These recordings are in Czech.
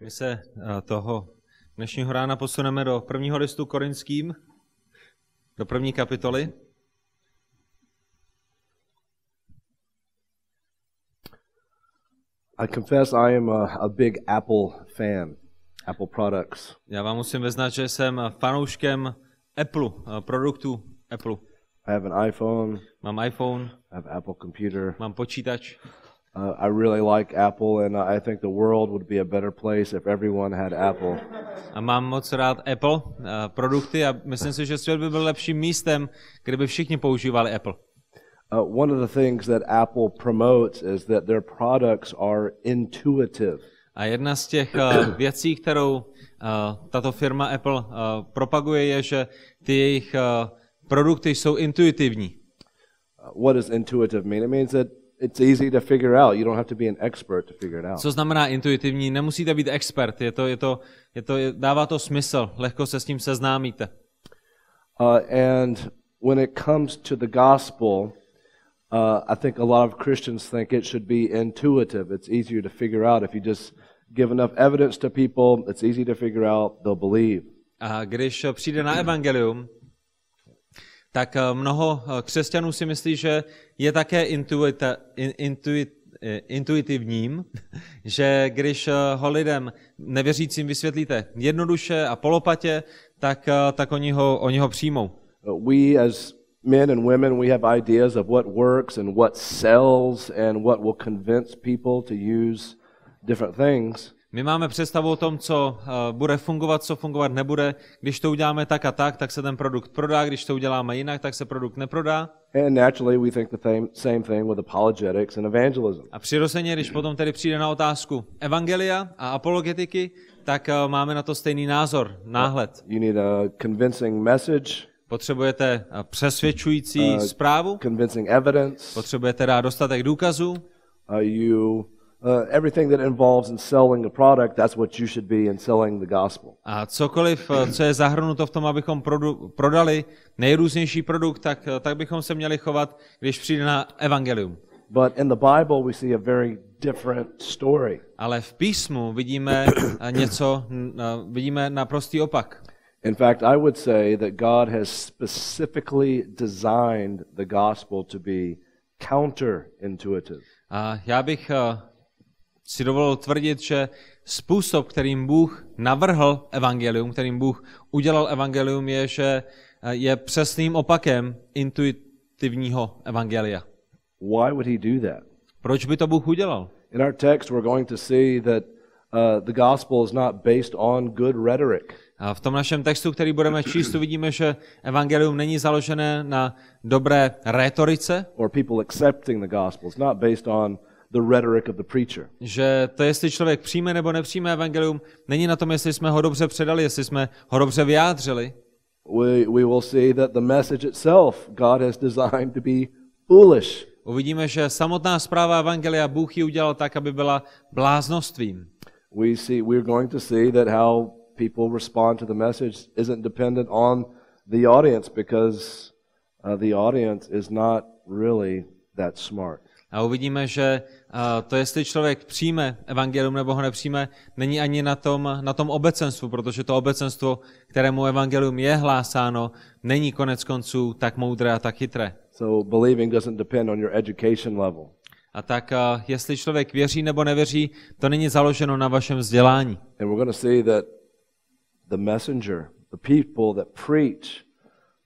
My se eh, toho dnešního rána posuneme do prvního listu korinským, do první kapitoly. I confess I am a, a big Apple fan, Apple products. Já vám musím vyznat, že jsem fanouškem Apple, eh, produktů Apple. I have an iPhone, Mám iPhone, I have Apple computer. mám počítač. Uh, I really like Apple, and I think the world would be a better place if everyone had Apple. A mám moc rád Apple eh, produkty a myslím si, že svět by byl lepším místem, kdyby všichni používali Apple. Uh, one of the things that Apple promotes is that their products are intuitive. A jedna z těch eh, věcí, kterou eh, tato firma Apple eh, propaguje, je, že ty jejich eh, produkty jsou intuitivní. Uh, what does intuitive mean? It means that it's easy to figure out. You don't have to be an expert to figure it out. Co znamená intuitivní? Nemusíte být expert, je to, je to, je to, dává to smysl, lehko se s tím seznámíte. Uh, and when it comes to the gospel, uh, I think a lot of Christians think it should be intuitive. It's easier to figure out. If you just give enough evidence to people, it's easy to figure out, they'll believe. A když přijde na evangelium, tak eh, mnoho eh, křesťanů si myslí, že je také intuita, in, intuit, eh, intuitivním, že když ho lidem nevěřícím vysvětlíte jednoduše a polopatě, tak, tak oni, ho, oni ho přijmou. Uh, we as men and women, we have ideas of what works and what sells and what will convince people to use different things. My máme představu o tom, co uh, bude fungovat, co fungovat nebude. Když to uděláme tak a tak, tak se ten produkt prodá, když to uděláme jinak, tak se produkt neprodá. And naturally, we think the same, same thing with apologetics and evangelism. A přirozeně, když potom tedy přijde na otázku evangelia a apologetiky, tak uh, máme na to stejný názor, náhled. You need a convincing message, Potřebujete uh, přesvědčující Uh, zprávu, convincing evidence. potřebujete dát dostatek důkazů, Uh, you uh, everything that involves in selling a product. That's what you should be in selling the gospel. A cokoliv, eh, co je zahrnuto v tom, abychom produ- prodali nejrůznější produkt, tak, eh, tak bychom se měli chovat, když přijde na evangelium. But in the Bible, we see a very different story. Ale v písmu vidíme eh, něco, vidíme naprostý opak. In fact, I would say that God has specifically designed the gospel to be counterintuitive. A já bych si dovolil tvrdit, že způsob, kterým Bůh navrhl evangelium, kterým Bůh udělal evangelium, je, že eh, je přesným opakem intuitivního evangelia. Why would he do that? Proč by to Bůh udělal? In our text, we're going to see that uh, the gospel is not based on good rhetoric. A v tom našem textu, který budeme číst, uvidíme, že evangelium není založené na dobré rétorice, or people accepting the gospel. It's not based on the rhetoric of the preacher. že to, jestli člověk přijme nebo nepřijme evangelium, není na tom, jestli jsme ho dobře předali, jestli jsme ho dobře vyjádřili, We, we will see that the message itself God has designed to be foolish. Uvidíme, že samotná zpráva Evangelia Bůh ji udělal tak, aby byla bláznostvím. We see we're going to see that how people respond to the message isn't dependent on the audience because uh, the audience is not really that smart. A uvidíme, že to, jestli člověk přijme evangelium nebo ho nepřijme, není ani na tom, na tom obecenstvu, protože to obecenstvo, kterému evangelium je hlásáno, není konec konců tak moudré a tak chytré. So believing doesn't depend on your education level. A tak, jestli člověk věří nebo nevěří, to není založeno na vašem vzdělání. And we're going to see that the messenger, the people that preach,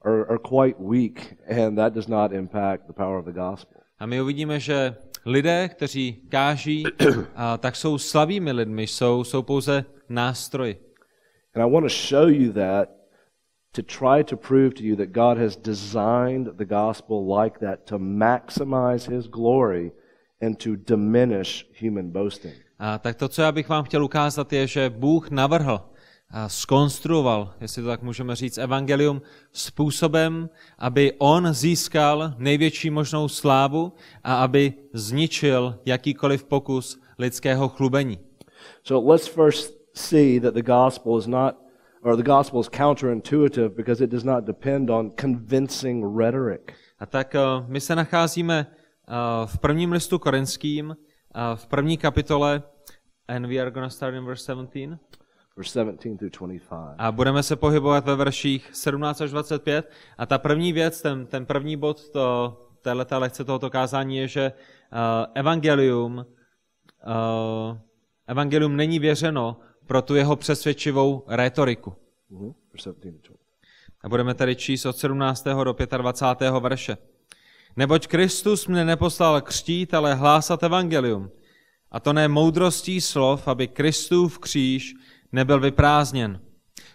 are, are quite weak, and that does not impact the power of the gospel. A my uvidíme, že lidé, kteří káží, a, tak jsou slabými lidmi, jsou, jsou pouze nástroji. And I want to show you that to try to prove to you that God has designed the gospel like that to maximize his glory and to diminish human boasting. A, tak to, co já bych vám chtěl ukázat, je, že Bůh navrhl skonstruoval, jestli to tak můžeme říct, evangelium způsobem, aby on získal největší možnou slávu a aby zničil jakýkoliv pokus lidského chlubení. So let's first see that the gospel is not, or the gospel is counterintuitive because it does not depend on convincing rhetoric. A tak eh, my se nacházíme eh, v prvním listu korinským, eh, v první kapitole And we are going to start in verse 17. verse 17 through 25. A budeme se pohybovat ve verších 17 až 25. A ta první věc, ten, ten první bod to, této lekce tohoto kázání je, že uh, evangelium, uh, evangelium není věřeno pro tu jeho přesvědčivou rétoriku. Mhm, Verse 17 to 20. A budeme tady číst od 17. do 25. verše. Neboť Kristus mne neposlal křtít, ale hlásat evangelium. A to ne moudrostí slov, aby Kristův kříž nebyl vyprázdněn.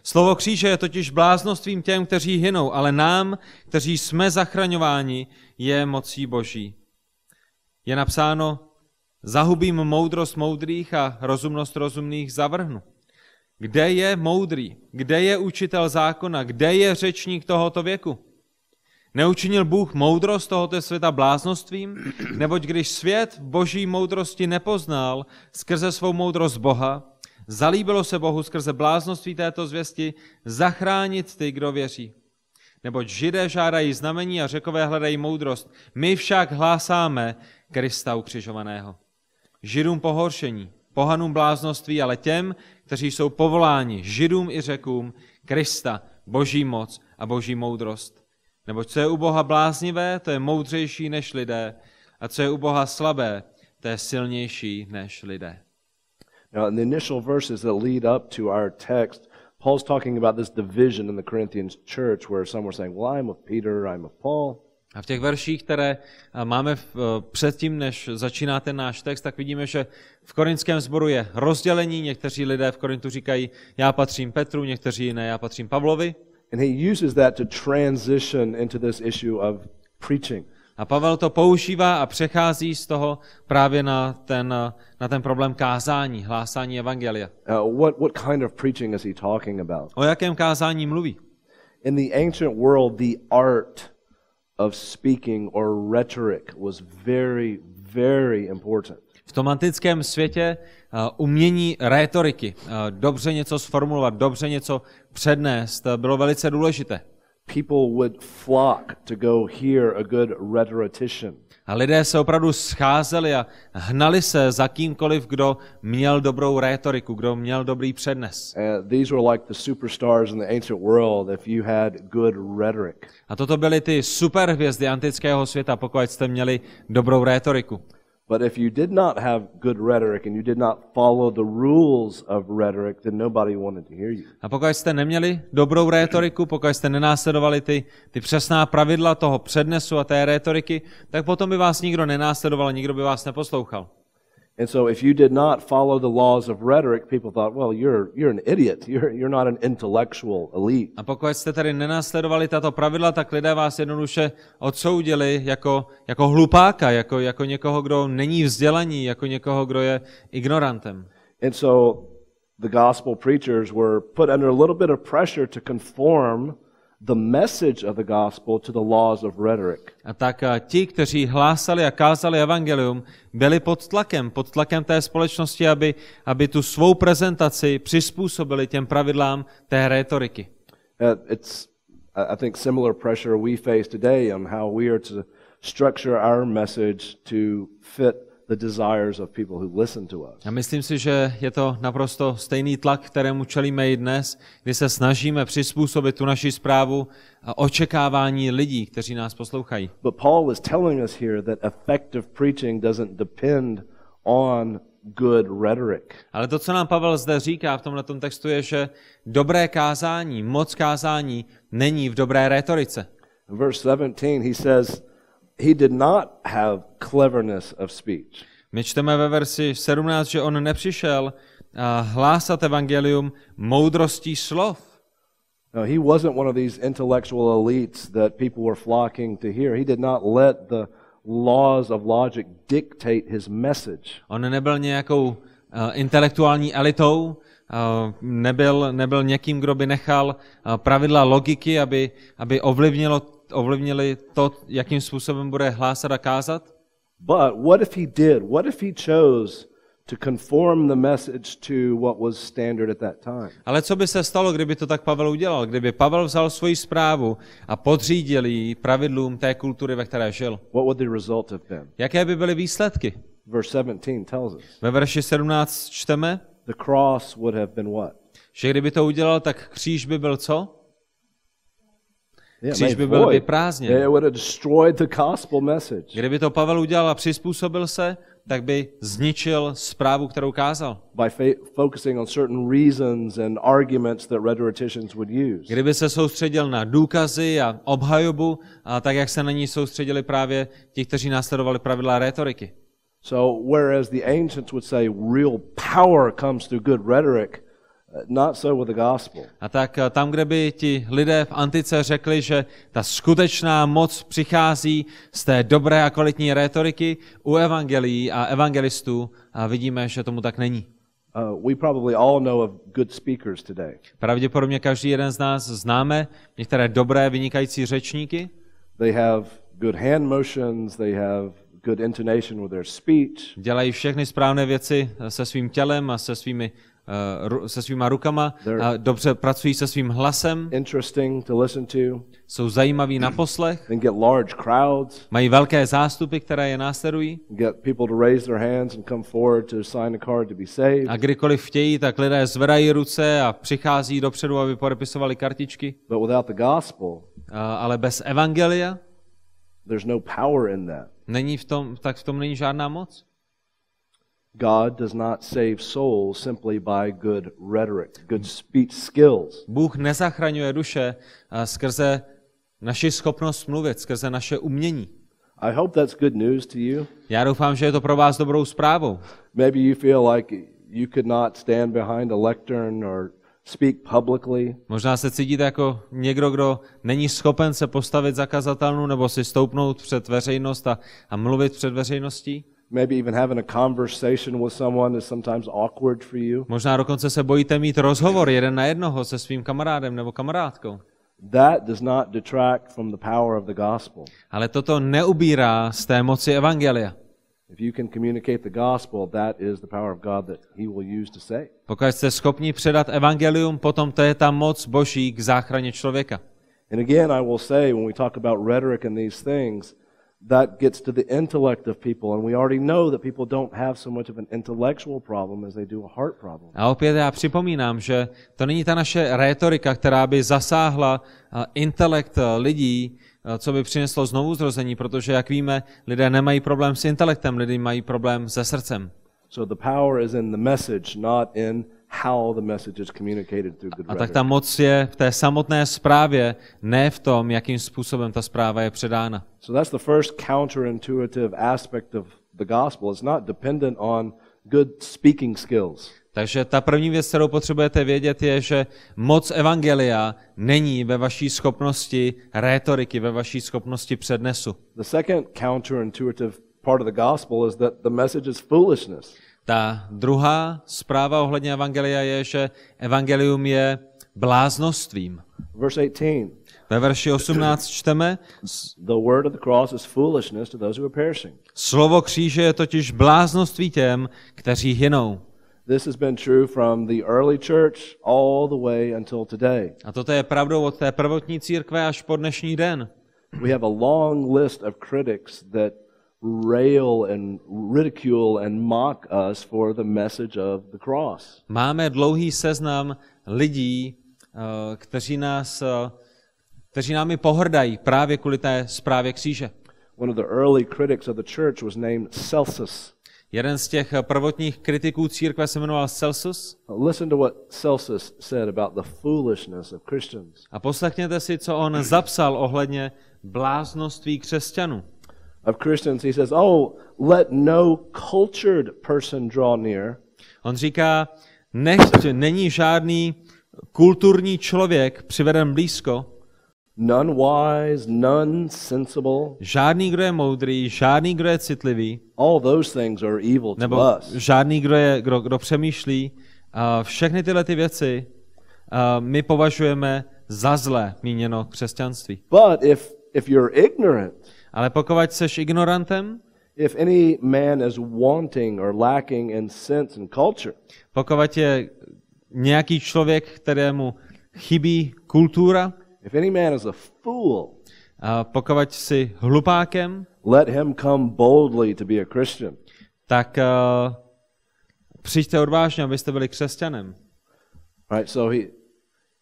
Slovo kříže je totiž bláznostvím těm, kteří hynou, ale nám, kteří jsme zachraňováni, je mocí boží. Je napsáno, zahubím moudrost moudrých a rozumnost rozumných zavrhnu. Kde je moudrý? Kde je učitel zákona? Kde je řečník tohoto věku? Neučinil Bůh moudrost tohoto světa bláznostvím? Neboť když svět boží moudrosti nepoznal skrze svou moudrost Boha, zalíbilo se Bohu skrze bláznoství této zvěsti zachránit ty, kdo věří. Neboť židé žádají znamení a řekové hledají moudrost. My však hlásáme Krista ukřižovaného. Židům pohoršení, pohanům bláznoství, ale těm, kteří jsou povoláni, židům i řekům, Krista, boží moc a boží moudrost. Neboť co je u Boha bláznivé, to je moudřejší než lidé, a co je u Boha slabé, to je silnější než lidé. Now, in the initial verses that lead up to our text, Paul's talking about this division in the Corinthians church where some were saying, Well, I'm of Peter, I'm of Paul. A v těch verších, které a, máme v, eh, předtím, než začíná ten náš text, tak vidíme, že v korinském sboru je rozdělení. Někteří lidé v Korintu říkají, já patřím Petru, někteří jiné, já patřím Pavlovi. And he uses that to transition into this issue of preaching. A Pavel to používá a přechází z toho právě na ten, na ten problém kázání, hlásání evangelia. Uh, what, what kind of preaching is he talking about? O jakém kázání mluví? In the ancient world, the art of speaking or rhetoric was very, very important. V tom antickém světě uh, umění rétoriky, uh, dobře něco sformulovat, dobře něco přednést, uh, bylo velice důležité. People would flock to go hear a good rhetorician. A lidé se opravdu scházeli a hnali se za kýmkoliv, kdo měl dobrou rétoriku, kdo měl dobrý přednes. And these were like the superstars in the ancient world if you had good rhetoric. A toto byly ty superhvězdy antického světa, pokud jste měli dobrou rétoriku. But if you did not have good rhetoric and you did not follow the rules of rhetoric, then nobody wanted to hear you. A pokud jste neměli dobrou rétoriku, pokud jste nenásledovali ty, ty přesná pravidla toho přednesu a té rétoriky, tak potom by vás nikdo nenásledoval, nikdo by vás neposlouchal. And so if you did not follow the laws of rhetoric, people thought, well, you're, you're an idiot. You're, you're not an intellectual elite. A pokud jste tedy nenásledovali tato pravidla, tak lidé vás jednoduše odsoudili jako, jako hlupáka, jako, jako někoho, kdo není vzdělaný, jako někoho, kdo je ignorantem. And so the gospel preachers were put under a little bit of pressure to conform the message of the gospel to the laws of rhetoric. A tak a ti, kteří hlásali a kázali evangelium, byli pod tlakem, pod tlakem té společnosti, aby, aby tu svou prezentaci přizpůsobili těm pravidlám té rétoriky. Uh, it's, I think, similar pressure we face today on how we are to structure our message to fit the desires of people who listen to us. A myslím si, že je to naprosto stejný tlak, kterému čelíme i dnes, kdy se snažíme přizpůsobit tu naši zprávu a očekávání lidí, kteří nás poslouchají. But Paul is telling us here that effective preaching doesn't depend on good rhetoric. Ale to, co nám Pavel zde říká v tomhle textu, je, že dobré kázání, moc kázání není v dobré rétorice. In verse 17, he says, he did not have cleverness of speech. My čteme ve versi 17, že on nepřišel hlásat evangelium moudrostí slov. No, he wasn't one of these intellectual elites that people were flocking to hear. He did not let the laws of logic dictate his message. On nebyl nějakou uh, intelektuální elitou, uh, nebyl, nebyl někým, kdo by nechal uh, pravidla logiky, aby, aby ovlivnilo, ovlivnili to, jakým způsobem bude hlásat a kázat. But what if he did? What if he chose to conform the message to what was standard at that time? Ale co by se stalo, kdyby to tak Pavel udělal? Kdyby Pavel vzal svoji zprávu a podřídil ji pravidlům té kultury, ve které žil? What would the result have been? Jaké by byly výsledky? verse 17 tells us. Ve verši 17 čteme, The cross would have been what? že kdyby to udělal, tak kříž by byl co? Kříž by byl vyprázdněn. Kdyby to Pavel udělal a přizpůsobil se, tak by zničil zprávu, kterou kázal. by fa- focusing on certain reasons and arguments that rhetoricians would use. Kdyby se soustředil na důkazy a obhajobu, a tak jak se na ní soustředili právě ti, kteří následovali pravidla rétoriky. So, whereas the ancients would say real power comes through good rhetoric, not so with the gospel. A tak eh, tam, kde by ti lidé v antice řekli, že ta skutečná moc přichází z té dobré a kvalitní rétoriky, u evangelií a evangelistů a vidíme, že tomu tak není. Uh, we probably all know of good speakers today. Pravděpodobně každý jeden z nás známe některé dobré, vynikající řečníky, They have good hand motions, they have good intonation with their speech, dělají všechny správné věci se svým tělem a se svými, ru- se svýma rukama, a dobře pracují se svým hlasem, interesting to listen to, jsou zajímaví na poslech, and get large crowds, mají velké zástupy, které je následují get people to raise their hands and come forward to sign a card to be saved. a kdykoliv chtějí, tak lidé zvedají ruce a přichází dopředu, aby podepisovali kartičky, But without the gospel, A- ale bez evangelia there's no power in that. není v tom, tak v tom není žádná moc. God does not save souls simply by good rhetoric, good speech skills. Bůh nezachraňuje duše a skrze naši schopnost mluvit, skrze naše umění. I hope that's good news to you. Já doufám, že je to pro vás dobrou zprávou. Maybe you feel like you could not stand behind a lectern or speak publicly. Možná se cítíte jako někdo, kdo není schopen se postavit za kazatelnu nebo si stoupnout před veřejnost a, a mluvit před veřejností. Maybe even having a conversation with someone is sometimes awkward for you. Možná dokonce se bojíte mít rozhovor jeden na jednoho se svým kamarádem nebo kamarádkou. That does not detract from the power of the gospel. Ale toto neubírá z té moci evangelia. If you can communicate the gospel, that is the power of God that He will use to save. Pokud jste schopni předat evangelium, potom to je ta moc boží k záchraně člověka. And again, I will say, when we talk about rhetoric and these things, that gets to the intellect of people. And we already know that people don't have so much of an intellectual problem as they do a heart problem. A opět já připomínám, že to není ta naše rétorika, která by zasáhla a, intelekt a, lidí, a, co by přineslo znovu zrození, protože, jak víme, lidé nemají problém s intelektem, lidé mají problém se srdcem. So the power is in the message, not in how the message is communicated through good A tak ta moc je v té samotné zprávě, ne v tom, jakým způsobem ta zpráva je předána. So that's the first counterintuitive aspect of the gospel. It's not dependent on good speaking skills. Takže ta první věc, kterou potřebujete vědět, je, že moc evangelia není ve vaší schopnosti rétoriky, ve vaší schopnosti přednesu. The second counterintuitive part of the gospel is that the message is foolishness. Ta druhá zpráva ohledně evangelia je, že evangelium je bláznostvím. Verse 18 Ve verši 18 čteme, The word of the cross is foolishness to those who are perishing. slovo kříže je totiž bláznoství těm, kteří hynou. This has been true from the early church all the way until today. A toto je pravdou od té prvotní církve až po dnešní den. We have a long list of critics that rail and ridicule and mock us for the message of the cross. Máme dlouhý seznam lidí, eh, kteří nás, eh, kteří námi pohrdají právě kvůli té zprávě kříže. One of the early critics of the church was named Celsus. Jeden z těch prvotních kritiků církve se jmenoval Celsus. Listen to what Celsus said about the foolishness of Christians. A poslechněte si, co on zapsal ohledně bláznoství křesťanů. Of Christians, he says, Oh, let no cultured person draw near, On říká, nechť není žádný kulturní člověk přiveden blízko, none wise, none sensible. žádný, kdo je moudrý, žádný, kdo je citlivý, All those things are evil to nebo us. žádný, kdo, je, kdo, kdo přemýšlí. A všechny tyhle ty věci a my považujeme za zlé míněno křesťanství. But if, if you're ignorant, Ale pokud seš ignorantem, if any man is wanting or lacking in sense and culture, pokud je nějaký člověk, kterému chybí kultura, if any man is a fool, a pokud jsi hlupákem, let him come boldly to be a Christian. tak uh, přijďte odvážně, abyste byli křesťanem. Right? So he,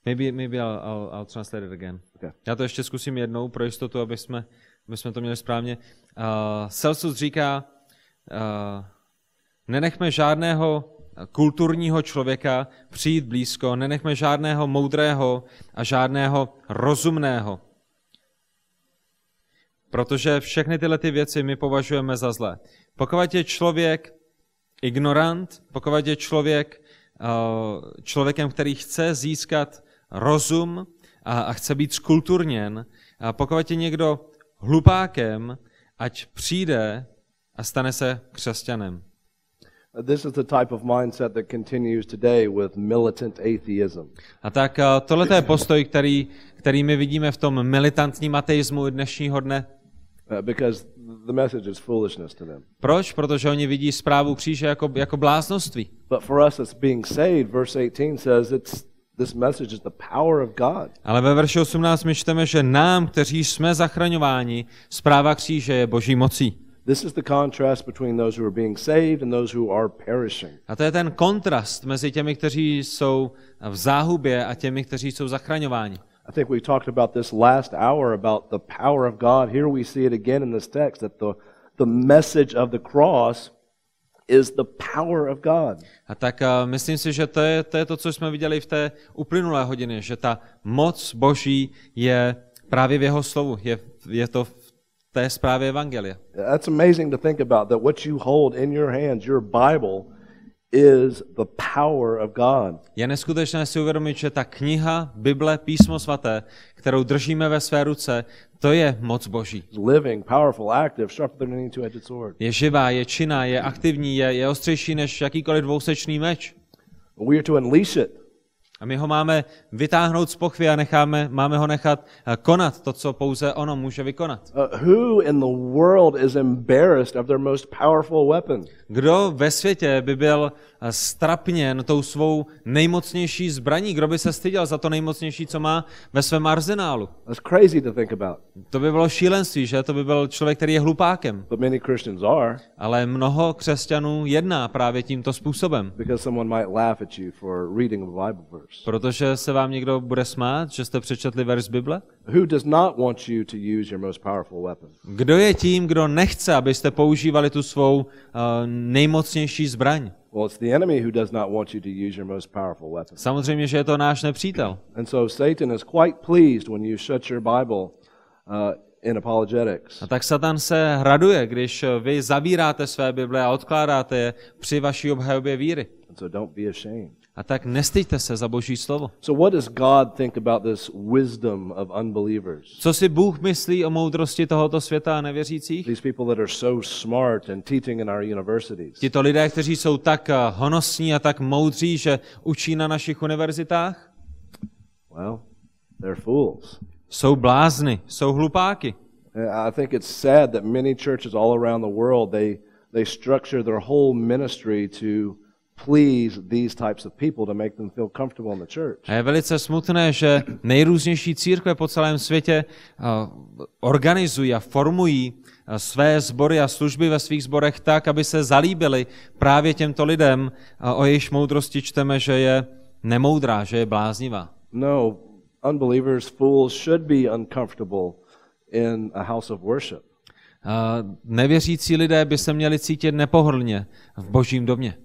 Maybe, maybe I'll, I'll, I'll translate it again. Okay. Já to ještě zkusím jednou pro jistotu, aby jsme, aby jsme to měli správně. Uh, Celsus říká, uh, nenechme žádného kulturního člověka přijít blízko, nenechme žádného moudrého a žádného rozumného. Protože všechny tyhle ty věci my považujeme za zlé. Pokud je člověk ignorant, pokud je člověk uh, člověkem, který chce získat rozum a, chce být skulturněn, pokud je někdo hlupákem, ať přijde a stane se křesťanem. this is the type of mindset that continues today with militant atheism. A tak tohle je postoj, který, který my vidíme v tom militantním ateismu dnešního dne. Uh, because the message is foolishness to them. Proč? Protože oni vidí zprávu kříže jako, jako bláznoství. But for us that's being saved, verse 18 says it's this message is the power of God. Ale ve verši 18 my čteme, že nám, kteří jsme zachraňováni, zpráva kříže je boží mocí. This is the contrast between those who are being saved and those who are perishing. A to je ten kontrast mezi těmi, kteří jsou v záhubě a těmi, kteří jsou zachraňováni. I think we talked about this last hour about the power of God. Here we see it again in this text that the, the message of the cross is the power of God. A tak uh, myslím si, že to je, to je to, co jsme viděli v té uplynulé hodině, že ta moc Boží je právě v jeho slovu, je, je to v té zprávě Evangelia. That's amazing to think about that what you hold in your hands, your Bible, is the power of God. Je neskutečné si uvědomit, že ta kniha, Bible, Písmo svaté, kterou držíme ve své ruce, to je moc Boží. Living, powerful, active, sharper than any two-edged sword. Je živá, je činná, je aktivní, je, je ostřejší než jakýkoliv dvousečný meč. We are to unleash it. A my ho máme vytáhnout z pochvy a necháme, máme ho nechat eh, konat to, co pouze ono může vykonat. Uh, who in the world is embarrassed of their most powerful weapon? Kdo ve světě by byl eh, strapněn tou svou nejmocnější zbraní? Kdo by se styděl za to nejmocnější, co má ve svém arzenálu? That's crazy to think about. To by bylo šílenství, že? To by byl člověk, který je hlupákem. But many Christians are Ale mnoho křesťanů jedná právě tímto způsobem. because someone might laugh at you for reading a Bible verse. Protože se vám někdo bude smát, že jste přečetli verš Bible? Who does not want you to use your most powerful weapon? Kdo je tím, kdo nechce, abyste používali tu svou uh, nejmocnější zbraň? Well, it's the enemy who does not want you to use your most powerful weapon. Samozřejmě, že je to náš nepřítel. And so Satan is quite pleased when you shut your Bible uh, in apologetics. A tak Satan se raduje, když vy zavíráte své Bible a odkládáte je při vaší obhajobě víry. And so don't be ashamed. A tak nestyďte se za Boží slovo. So, what does God think about this wisdom of unbelievers? Co si Bůh myslí o moudrosti tohoto světa a nevěřících? These people that are so smart and teaching in our universities. Tito lidé, kteří jsou tak eh, honosní a tak moudří, že učí na našich univerzitách, Well, they're fools. jsou blázny, jsou hlupáky. And I think it's sad that many churches all around the world they they structure their whole ministry to please these types of people to make them feel comfortable in the church. A je velice smutné, že nejrůznější církve po celém světě eh, organizují a formují eh, své sbory a služby ve svých sborech tak, aby se zalíbili právě těmto lidem, a o jejichž moudrosti čteme, že je nemoudrá, že je bláznivá. No, unbelievers, fools should be uncomfortable in a house of worship. A Nevěřící lidé by se měli cítit nepohodlně v božím domě.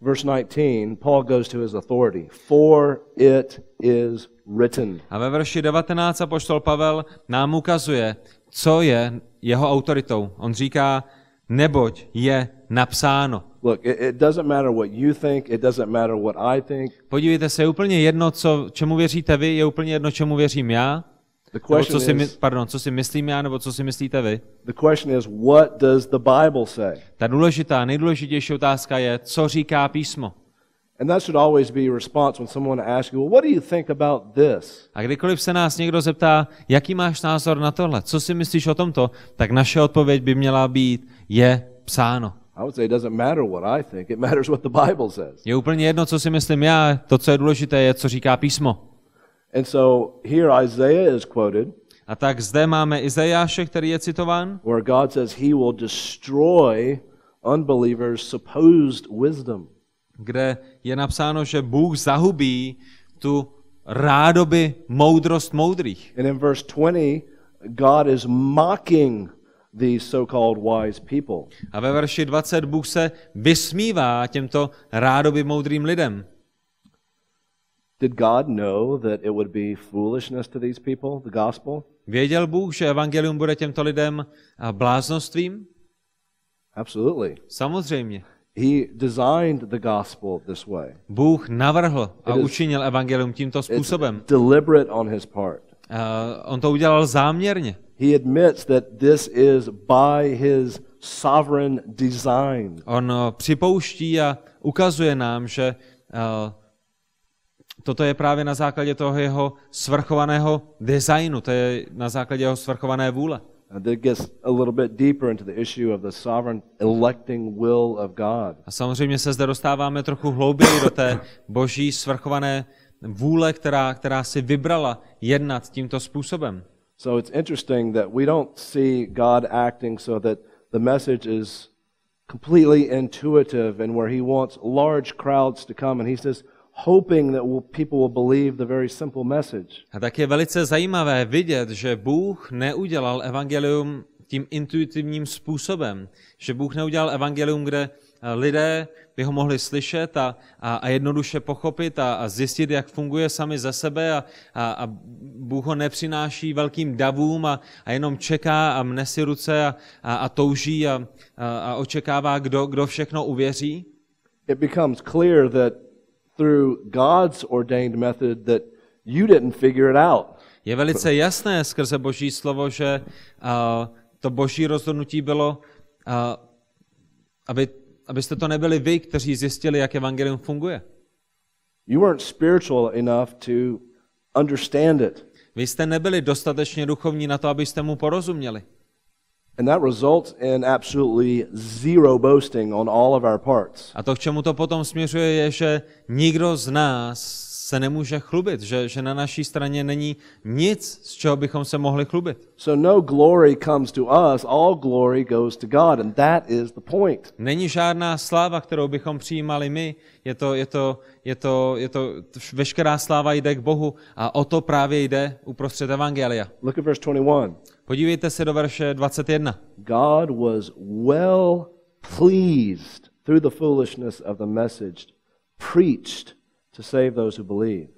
Verse 19, Paul goes to his authority. For it is written. A ve verši 19 apoštol Pavel nám ukazuje, co je jeho autoritou. On říká, neboť je napsáno. Look, it, doesn't matter what you think, it doesn't matter what I think. Podívejte se, je úplně jedno, co, čemu věříte vy, je úplně jedno, čemu věřím já, The nebo question co si, my- pardon, co si myslím já, nebo co si myslíte vy. the question is, what does the Bible say? Ta důležitá, nejdůležitější otázka je, co říká písmo. And that should always be a response when someone asks you, well, what do you think about this? A kdykoliv se nás někdo zeptá, jaký máš názor na tohle, co si myslíš o tomto, tak naše odpověď by měla být, je psáno. I would say it doesn't matter what I think, it matters what the Bible says. Je úplně jedno, co si myslím já, to, co je důležité, je, co říká písmo. And so here Isaiah is quoted, A tak zde máme Izajáše, který je citován, where God says he will destroy unbelievers supposed wisdom. kde je napsáno, že Bůh zahubí tu rádoby moudrost moudrých. And in verse 20, God is mocking these so-called wise people. A ve verši 20 Bůh se vysmívá těmto rádoby moudrým lidem. Did God know that it would be foolishness to these people, the gospel? Věděl Bůh, že evangelium bude těmto lidem a, bláznostvím? Absolutely. Samozřejmě. He designed the gospel this way. Bůh navrhl a It učinil evangelium tímto It's způsobem. deliberate on his part. A on to udělal záměrně. He admits that this is by his sovereign design. On eh, připouští a ukazuje nám, že eh, toto je právě na základě toho jeho svrchovaného designu, to je na základě jeho svrchované vůle. And that gets a little bit deeper into the issue of the sovereign electing will of God. A samozřejmě se zde dostáváme trochu hlouběji do té boží svrchované vůle, která, která si vybrala jednat tímto způsobem. So it's interesting that we don't see God acting so that the message is completely intuitive and where he wants large crowds to come and he's just hoping that people will believe the very simple message. A tak je velice zajímavé vidět, že Bůh neudělal evangelium tím intuitivním způsobem. Že Bůh neudělal evangelium, kde eh, lidé by ho mohli slyšet a, a, a jednoduše pochopit a, a zjistit, jak funguje sami ze sebe a, a, a Bůh ho nepřináší velkým davům a, a jenom čeká a mne si ruce a, a, a touží a, a, a očekává, kdo, kdo všechno uvěří. It becomes clear that through God's ordained method that you didn't figure it out. Je velice jasné skrze Boží slovo, že a, to Boží rozhodnutí bylo, a, aby, abyste to nebyli vy, kteří zjistili, jak evangelium funguje. You weren't spiritual enough to understand it. Vy jste nebyli dostatečně duchovní na to, abyste mu porozuměli. And that results in absolutely zero boasting on all of our parts. A to, k čemu to potom směřuje, je, že nikdo z nás se nemůže chlubit, že, že na naší straně není nic, z čeho bychom se mohli chlubit. So no glory comes to us, all glory goes to God, and that is the point. Není žádná sláva, kterou bychom přijímali my, je to, je to, je to, je to, veškerá sláva jde k Bohu a o to právě jde uprostřed Evangelia. Look at verse 21. Podívejte se do verše 21. God was well pleased through the foolishness of the message preached to save those who believe.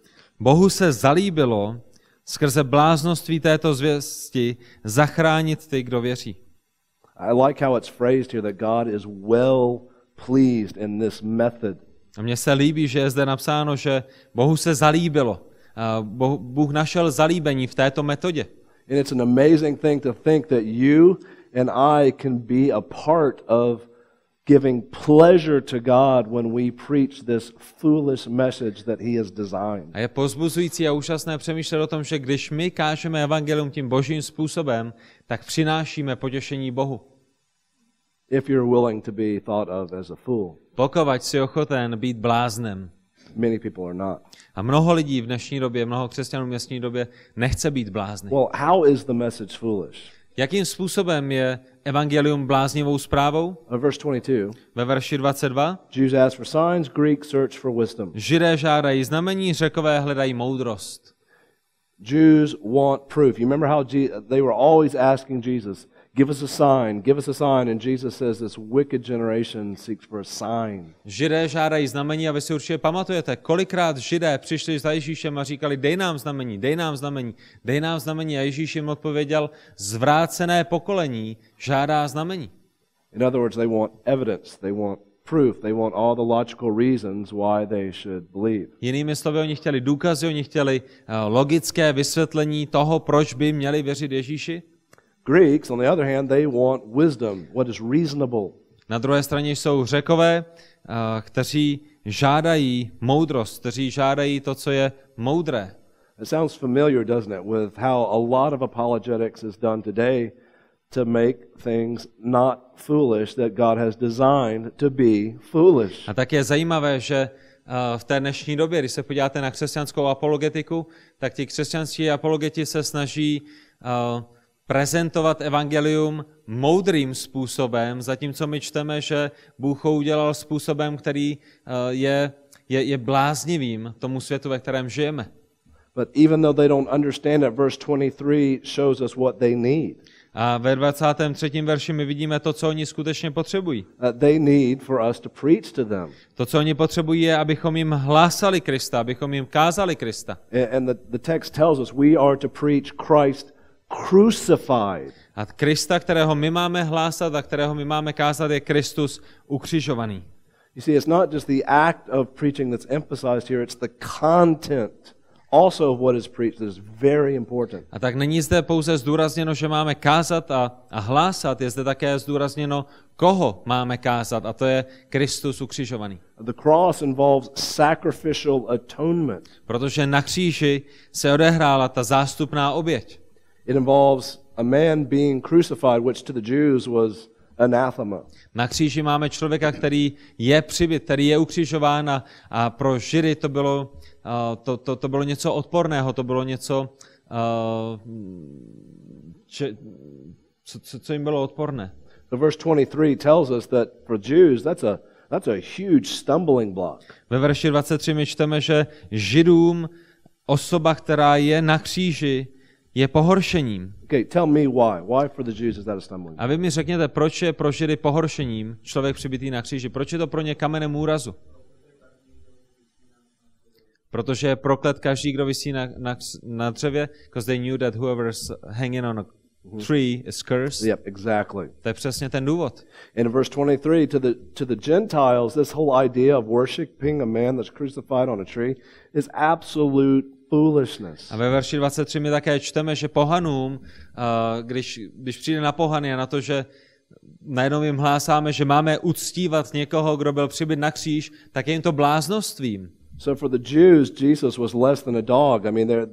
Bohu se zalíbilo skrze bláznoství této zvěsti zachránit ty, kdo věří. I like how it's phrased here that God is well pleased in this method. A mně se líbí, že je zde napsáno, že Bohu se zalíbilo. Bůh našel zalíbení v této metodě. And it's an amazing thing to think that you and I can be a part of giving pleasure to God when we preach this foolish message that He has designed. A je pozbuzující a úžasné přemýšlet o tom, že když my kážeme evangelium tím božím způsobem, tak přinášíme potěšení Bohu. If you're willing to be thought of as a fool, Pokud si ochoten být bláznem. Many people are not. A mnoho lidí v dnešní době, mnoho křesťanů v dnešní době nechce být blázny. Well, how is the message foolish? Jakým způsobem je evangelium bláznivou zprávou? Uh, verse 22 Ve verši 22. Jews ask for signs, Greeks search for wisdom. Židé žádají znamení, řekové hledají moudrost. Jews want proof. You remember how they were always asking Jesus, Give us a sign, give us a sign. And Jesus says, This wicked generation seeks for a sign. Židé žádají znamení a vy si určitě pamatujete, kolikrát židé přišli za Ježíšem a říkali, dej nám znamení, dej nám znamení, dej nám znamení. A Ježíš jim odpověděl, zvrácené pokolení žádá znamení. In other words, they want evidence, they want proof, they want all the logical reasons why they should believe. Jinými slovy, oni chtěli důkazy, oni chtěli eh, logické vysvětlení toho, proč by měli věřit Ježíši. Greeks, on the other hand, they want wisdom, what is reasonable. Na druhé straně jsou řekové, eh, kteří žádají moudrost, kteří žádají to, co je moudré. It sounds familiar, doesn't it, with how a lot of apologetics is done today to make things not foolish that God has designed to be foolish. A tak je zajímavé, že eh, v té dnešní době, když se podíváte na křesťanskou apologetiku, tak ti křesťanští apologeti se snaží eh, prezentovat evangelium moudrým způsobem, zatímco my čteme, že Bůh ho udělal způsobem, který eh, je, je, je bláznivým tomu světu, ve kterém žijeme. But even though they don't understand it, verse 23 shows us what they need. A ve 23. verši my vidíme to, co oni skutečně potřebují. They need for us to preach to them. To, co oni potřebují, je, abychom jim hlásali Krista, abychom jim kázali Krista. And the, the text tells us we are to preach Christ crucified. A Krista, kterého my máme hlásat a kterého my máme kázat, je Kristus ukřižovaný. You see, it's not just the act of preaching that's emphasized here, it's the content also of what is preached that is very important. A tak není zde pouze zdůrazněno, že máme kázat a, a hlásat, je zde také zdůrazněno, koho máme kázat, a to je Kristus ukřižovaný. The cross involves sacrificial atonement. Protože na kříži se odehrála ta zástupná oběť. It involves a man being crucified, which to the Jews was anathema. Na kříži máme člověka, který je přibyt, který je ukřižován a, a pro Židy to bylo, a, to, to, to bylo něco odporného, to bylo něco, a, če, co, co, co jim bylo odporné. So verse 23 tells us that for Jews, that's a, that's a huge stumbling block. Ve verši 23 my čteme, že Židům osoba, která je na kříži, je pohoršením. Okay, tell me why. Why for the Jews is that a stumbling? A vy mi řekněte, proč je pro Židy pohoršením člověk přibitý na kříži? Proč je to pro ně kamenem úrazu? Protože je proklet každý, kdo visí na, na, na dřevě, because they knew that whoever's hanging on a tree is cursed. Yep, exactly. To je přesně ten důvod. In verse 23, to the, to the Gentiles, this whole idea of worshiping a man that's crucified on a tree is absolute foolishness. A ve verši 23 my také čteme, že pohanům, když, když přijde na pohany a na to, že najednou jim hlásáme, že máme uctívat někoho, kdo byl přibyt na kříž, tak je jim to bláznostvím. So for the Jews, Jesus was less than a dog. I mean, they're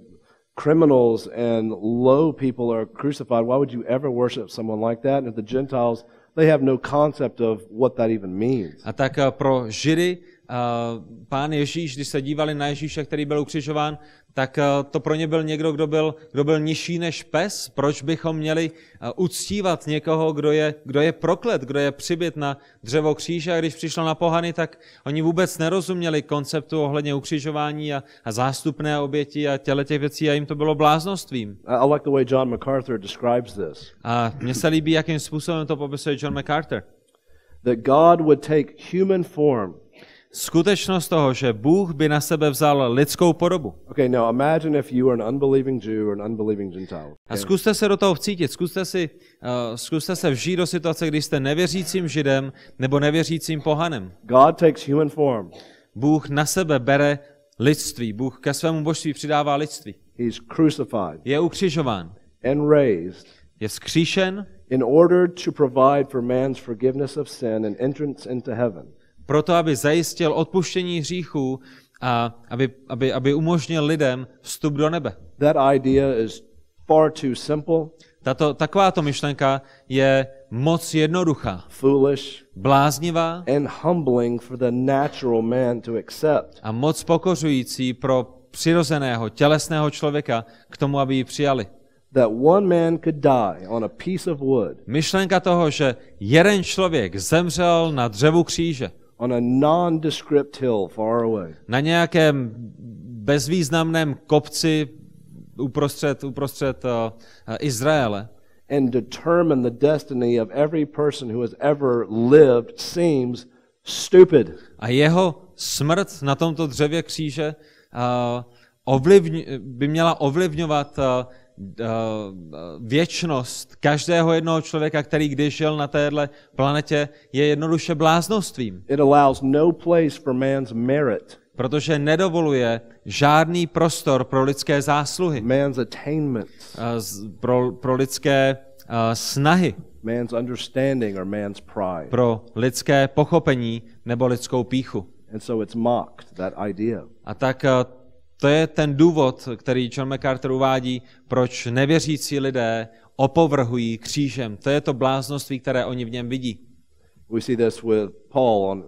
criminals and low people are crucified. Why would you ever worship someone like that? And the Gentiles, they have no concept of what that even means. A tak pro Židy pán Ježíš, když se dívali na Ježíše, který byl ukřižován, tak a, to pro ně byl někdo, kdo byl, kdo byl nižší než pes. Proč bychom měli a, uctívat někoho, kdo je, kdo je proklet, kdo je přibyt na dřevo kříže? A když přišlo na pohany, tak oni vůbec nerozuměli konceptu ohledně ukřižování a, a zástupné oběti a těle těch věcí a jim to bylo bláznostvím. I like the way John MacArthur describes this. A mně se líbí, jakým způsobem to popisuje John MacArthur. That God would take human form. Skutečnost toho, že Bůh by na sebe vzal lidskou podobu. Okay, now imagine if you were an unbelieving Jew or an unbelieving Gentile. A okay? zkuste se do toho vcítit, zkuste, si, uh, zkuste se vžít do situace, kdy jste nevěřícím židem nebo nevěřícím pohanem. God takes human form. Bůh na sebe bere lidství, Bůh ke svému božství přidává lidství. He's crucified Je ukřižován, and raised je vzkříšen, in order to provide for man's forgiveness of sin and entrance into heaven. Proto aby zajistil odpuštění hříchů a aby, aby, aby umožnil lidem vstup do nebe. That idea is far too simple, Tato, takováto myšlenka je moc jednoduchá, foolish, bláznivá and humbling for the natural man to accept. a moc pokořující pro přirozeného, tělesného člověka k tomu, aby ji přijali. That one man could die on a piece of wood, Myšlenka toho, že jeden člověk zemřel na dřevu kříže, on a nondescript hill far away, na nějakém bezvýznamném kopci uprostřed, uprostřed uh, uh, Izraele and determine the destiny of every person who has ever lived seems stupid. a jeho smrt na tomto dřevě kříže uh, ovlivň, by měla ovlivňovat uh, uh, věčnost každého jednoho člověka, který když žil na téhle planetě, je jednoduše bláznostvím, It allows no place for man's merit, protože nedovoluje žádný prostor pro lidské zásluhy, man's attainments, z- pro, pro lidské uh, snahy, man's understanding, or man's pride. pro lidské pochopení nebo lidskou píchu. And so it's mocked, that idea. A tak uh, to je ten důvod, který John MacArthur uvádí, proč nevěřící lidé opovrhují křížem. To je to bláznoství, které oni v něm vidí. We see this with Paul on, uh,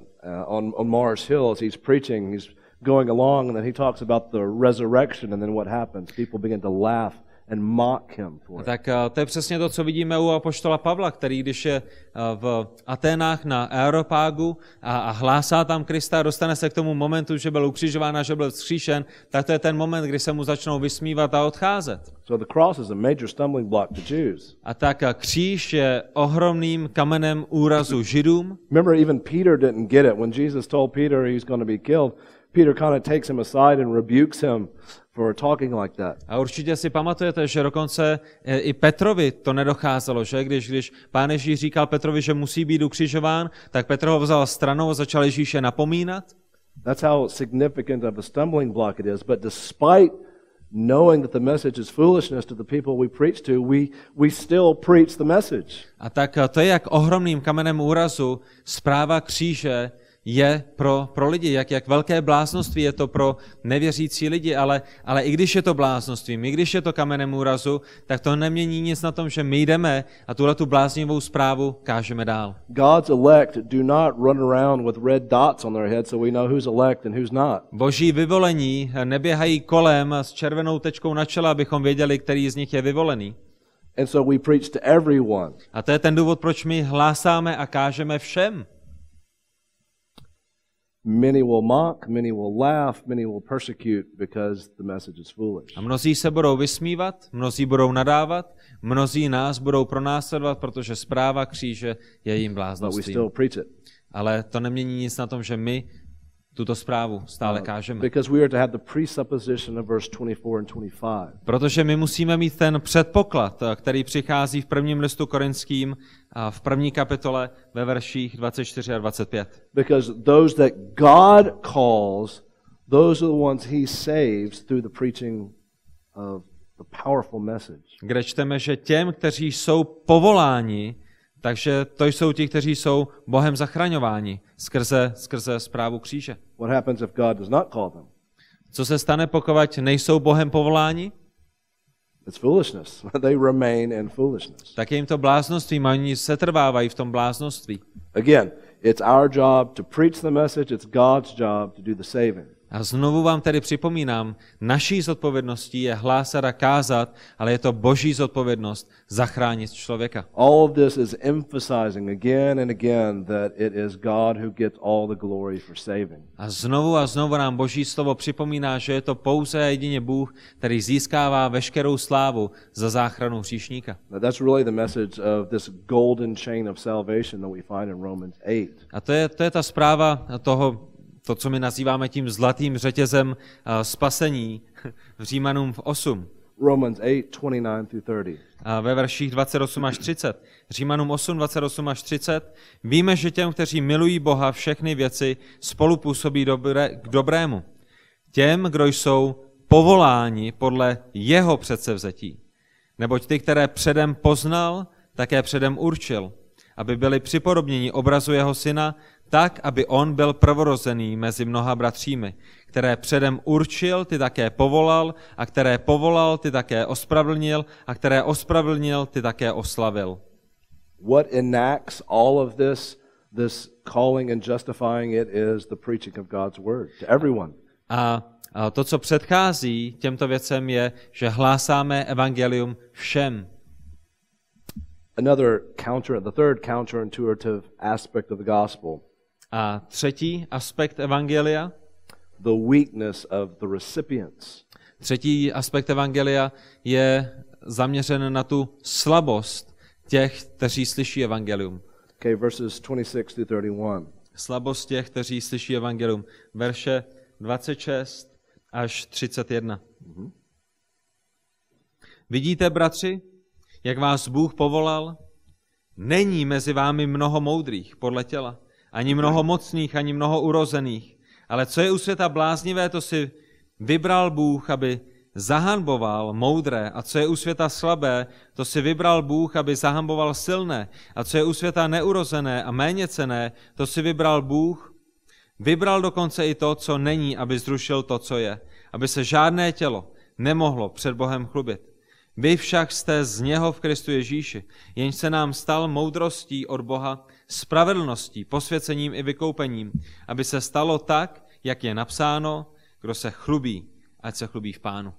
on, on Mars Hill as he's preaching. He's going along, and then he talks about the resurrection, and then what happens? People begin to laugh and mock him for it. Tak eh, to je přesně to, co vidíme u apoštola Pavla, který když je eh, v Aténách na Aeropágu a, a hlásá tam Krista, dostane se k tomu momentu, že byl ukřižován a že byl vzkříšen, tak to je ten moment, kdy se mu začnou vysmívat a odcházet. So the cross is a major stumbling block to Jews. A tak eh, kříž je ohromným kamenem úrazu Židům. Remember, even Peter didn't get it. When Jesus told Peter he's going to be killed, Peter kind of takes him aside and rebukes him for talking like that. A určitě si pamatujete, že dokonce eh, i Petrovi to nedocházelo, že když, když pán Ježíš říkal Petrovi, že musí být ukřižován, tak Petr ho vzal stranou a začal Ježíše napomínat. That's how significant of a stumbling block it is. But despite knowing that the message is foolishness to the people we preach to, we, we still preach the message. A tak eh, to je jak ohromným kamenem úrazu zpráva kříže je pro, pro lidi, jak, jak velké bláznoství je to pro nevěřící lidi, ale, ale i když je to bláznoství, i když je to kamenem úrazu, tak to nemění nic na tom, že my jdeme a tuhle tu bláznivou zprávu kážeme dál. God's elect do not run around with red dots on their head so we know who's elect and who's not. Boží vyvolení neběhají kolem s červenou tečkou na čele, abychom věděli, který z nich je vyvolený. And so we preach to everyone. A to je ten důvod, proč my hlásáme a kážeme všem. Many will mock, many will laugh, many will persecute because the message is foolish. A mnozí se budou vysmívat, mnozí budou nadávat, mnozí nás budou pronásledovat, protože zpráva kříže je jim But we still preach it. Ale to nemění nic na tom, že my tuto zprávu stále kážeme. Because we are to have the presupposition of verse 24 and 25. Protože my musíme mít ten předpoklad, eh, který přichází v prvním listu korinským v první kapitole ve verších 24 a 25. Because those that God calls, those are the ones he saves through the preaching of the powerful message. Kde čteme, že těm, kteří jsou povoláni, takže to jsou ti, kteří jsou Bohem zachraňováni skrze, skrze zprávu kříže. What happens if God does not call them? Co se stane, pokud nejsou Bohem povoláni? It's foolishness. they remain in foolishness. Tak je jim to bláznostvím a oni setrvávají v tom bláznoství. Again, it's our job to preach the message, it's God's job to do the saving. A znovu vám tedy připomínám, naší zodpovědností je hlásat a kázat, ale je to boží zodpovědnost zachránit člověka. All of this is emphasizing again and again that it is God who gets all the glory for saving. A znovu a znovu nám boží slovo připomíná, že je to pouze a jedině Bůh, který získává veškerou slávu za záchranu hříšníka. Now, that's really the message of this golden chain of salvation that we find in Romans 8. A to je, to je ta zpráva toho, to, co my nazýváme tím zlatým řetězem a, spasení v Římanům v 8. Romans 8, 29 through 30. A ve verších 28 až 30. Římanům 8, 28 až 30. Víme, že těm, kteří milují Boha, všechny věci spolu působí dobré, k dobrému. Těm, kdo jsou povoláni podle jeho předsevzetí. Neboť ty, které předem poznal, také předem určil, aby byli připodobněni obrazu jeho syna, tak, aby on byl prvorozený mezi mnoha bratřími, které předem určil, ty také povolal, a které povolal, ty také ospravedlnil, a které ospravedlnil, ty také oslavil. What enacts all of this, this calling and justifying it, is the preaching of God's word to everyone. A a to, co předchází těmto věcem, je, že hlásáme evangelium všem. Another counter, the third counterintuitive aspect of the gospel, A třetí aspekt evangelia, the weakness of the recipients. třetí aspekt evangelia je zaměřen na tu slabost těch, kteří slyší evangelium. Okay, verses 26 to 31. Slabost těch, kteří slyší evangelium. Verše 26 až 31. Vidíte, bratři, jak vás Bůh povolal? Není mezi vámi mnoho moudrých podle těla, ani mnoho mocných, ani mnoho urozených. Ale co je u světa bláznivé, to si vybral Bůh, aby zahanboval moudré. A co je u světa slabé, to si vybral Bůh, aby zahanboval silné. A co je u světa neurozené a méně cené, to si vybral Bůh. Vybral dokonce i to, co není, aby zrušil to, co je. Aby se žádné tělo nemohlo před Bohem chlubit. Vy však jste z něho v Kristu Ježíši, jenž se nám stal moudrostí od Boha, spravedlností, posvěcením i vykoupením, aby se stalo tak, jak je napsáno, kdo se chlubí, ať se chlubí v pánu.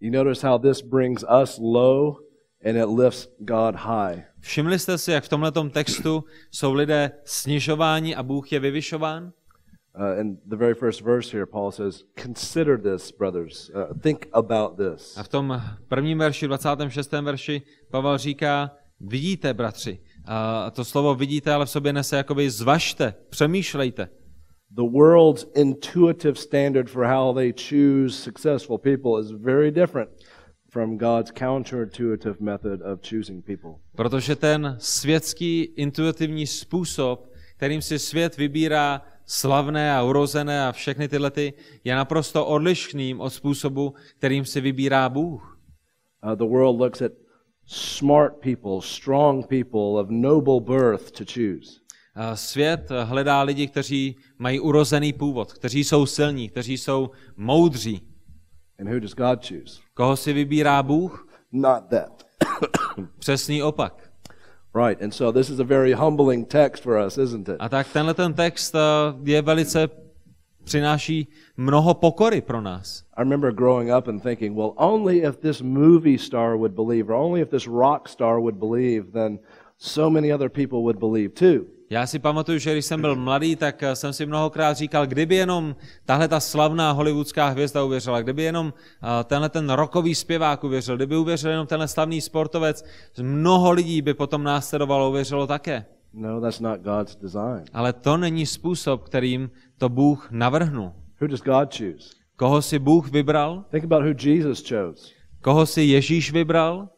You notice how this brings us low and it lifts God high. Všimli jste si, jak v tomto textu jsou lidé snižováni a Bůh je vyvyšován? Uh, in the very first verse here, Paul says, Consider this, brothers. Uh, think about this. A v tom prvním verši, 26. verši, Pavel říká, vidíte, bratři. A to slovo vidíte, ale v sobě nese jakoby zvažte, přemýšlejte. The world's intuitive standard for how they choose successful people is very different from God's counterintuitive method of choosing people. Protože ten světský intuitivní způsob, kterým si svět vybírá slavné a urozené a všechny tyhle ty, je naprosto odlišným od způsobu, kterým si vybírá Bůh. Uh, the world looks at smart people, strong people of noble birth to choose. A Svět hledá lidi, kteří mají urozený původ, kteří jsou silní, kteří jsou moudří. And who does God choose? Koho si vybírá Bůh? Not that. Přesný opak. right. And so this is a very humbling text for us, isn't it? A tak tenhle ten text eh, je velice, přináší mnoho pokory pro nás. I remember growing up and thinking, well, only if this movie star would believe, or only if this rock star would believe, then so many other people would believe too. Já si pamatuju, že když jsem byl mladý, tak eh, jsem si mnohokrát říkal, kdyby jenom tahle ta slavná hollywoodská hvězda uvěřila, kdyby jenom eh, tenhle ten rokový zpěvák uvěřil, kdyby uvěřil jenom tenhle slavný sportovec, mnoho lidí by potom následovalo, uvěřilo také. No, that's not God's design. Ale to není způsob, kterým to Bůh navrhnul. Who does God choose? Koho si Bůh vybral? Think about who Jesus chose. Koho si Ježíš vybral?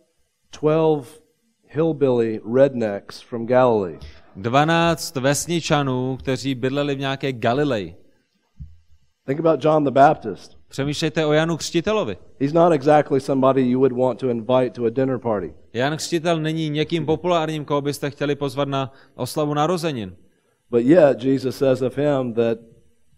12 hillbilly rednecks from Galilee. 12 vesničanů, kteří bydleli v nějaké Galileji. Think about John the Baptist. Přemýšlejte o Janu Křtitelovi. He's not exactly somebody you would want to invite to a dinner party. Jan Křtitel není někým populárním, koho byste chtěli pozvat na oslavu narozenin. But yet, Jesus says of him that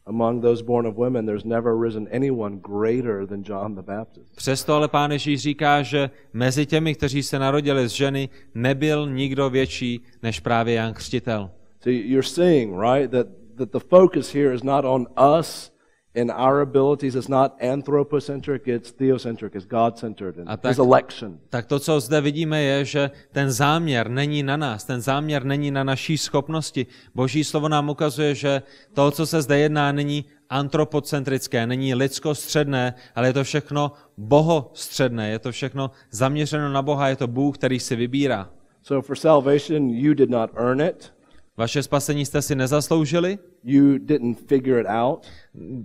among those born of women, there's never risen anyone greater than John the Baptist. Přesto ale pán Ježíš říká, že mezi těmi, kteří se narodili z ženy, nebyl nikdo větší než právě Jan Křtitel. So you're seeing, right, that, that the focus here is not on us and our abilities. It's not anthropocentric, it's theocentric, it's God centered and tak- His election. Tak to, co zde vidíme, je, že ten záměr není na nás, ten záměr není na naší schopnosti. Boží slovo nám ukazuje, že to, co se zde jedná, není antropocentrické, není lidskostředné, ale je to všechno bohostředné, je to všechno zaměřeno na Boha, je to Bůh, který si vybírá. So for salvation, you did not earn it, Vaše spasení jste si nezasloužili, you didn't figure it out,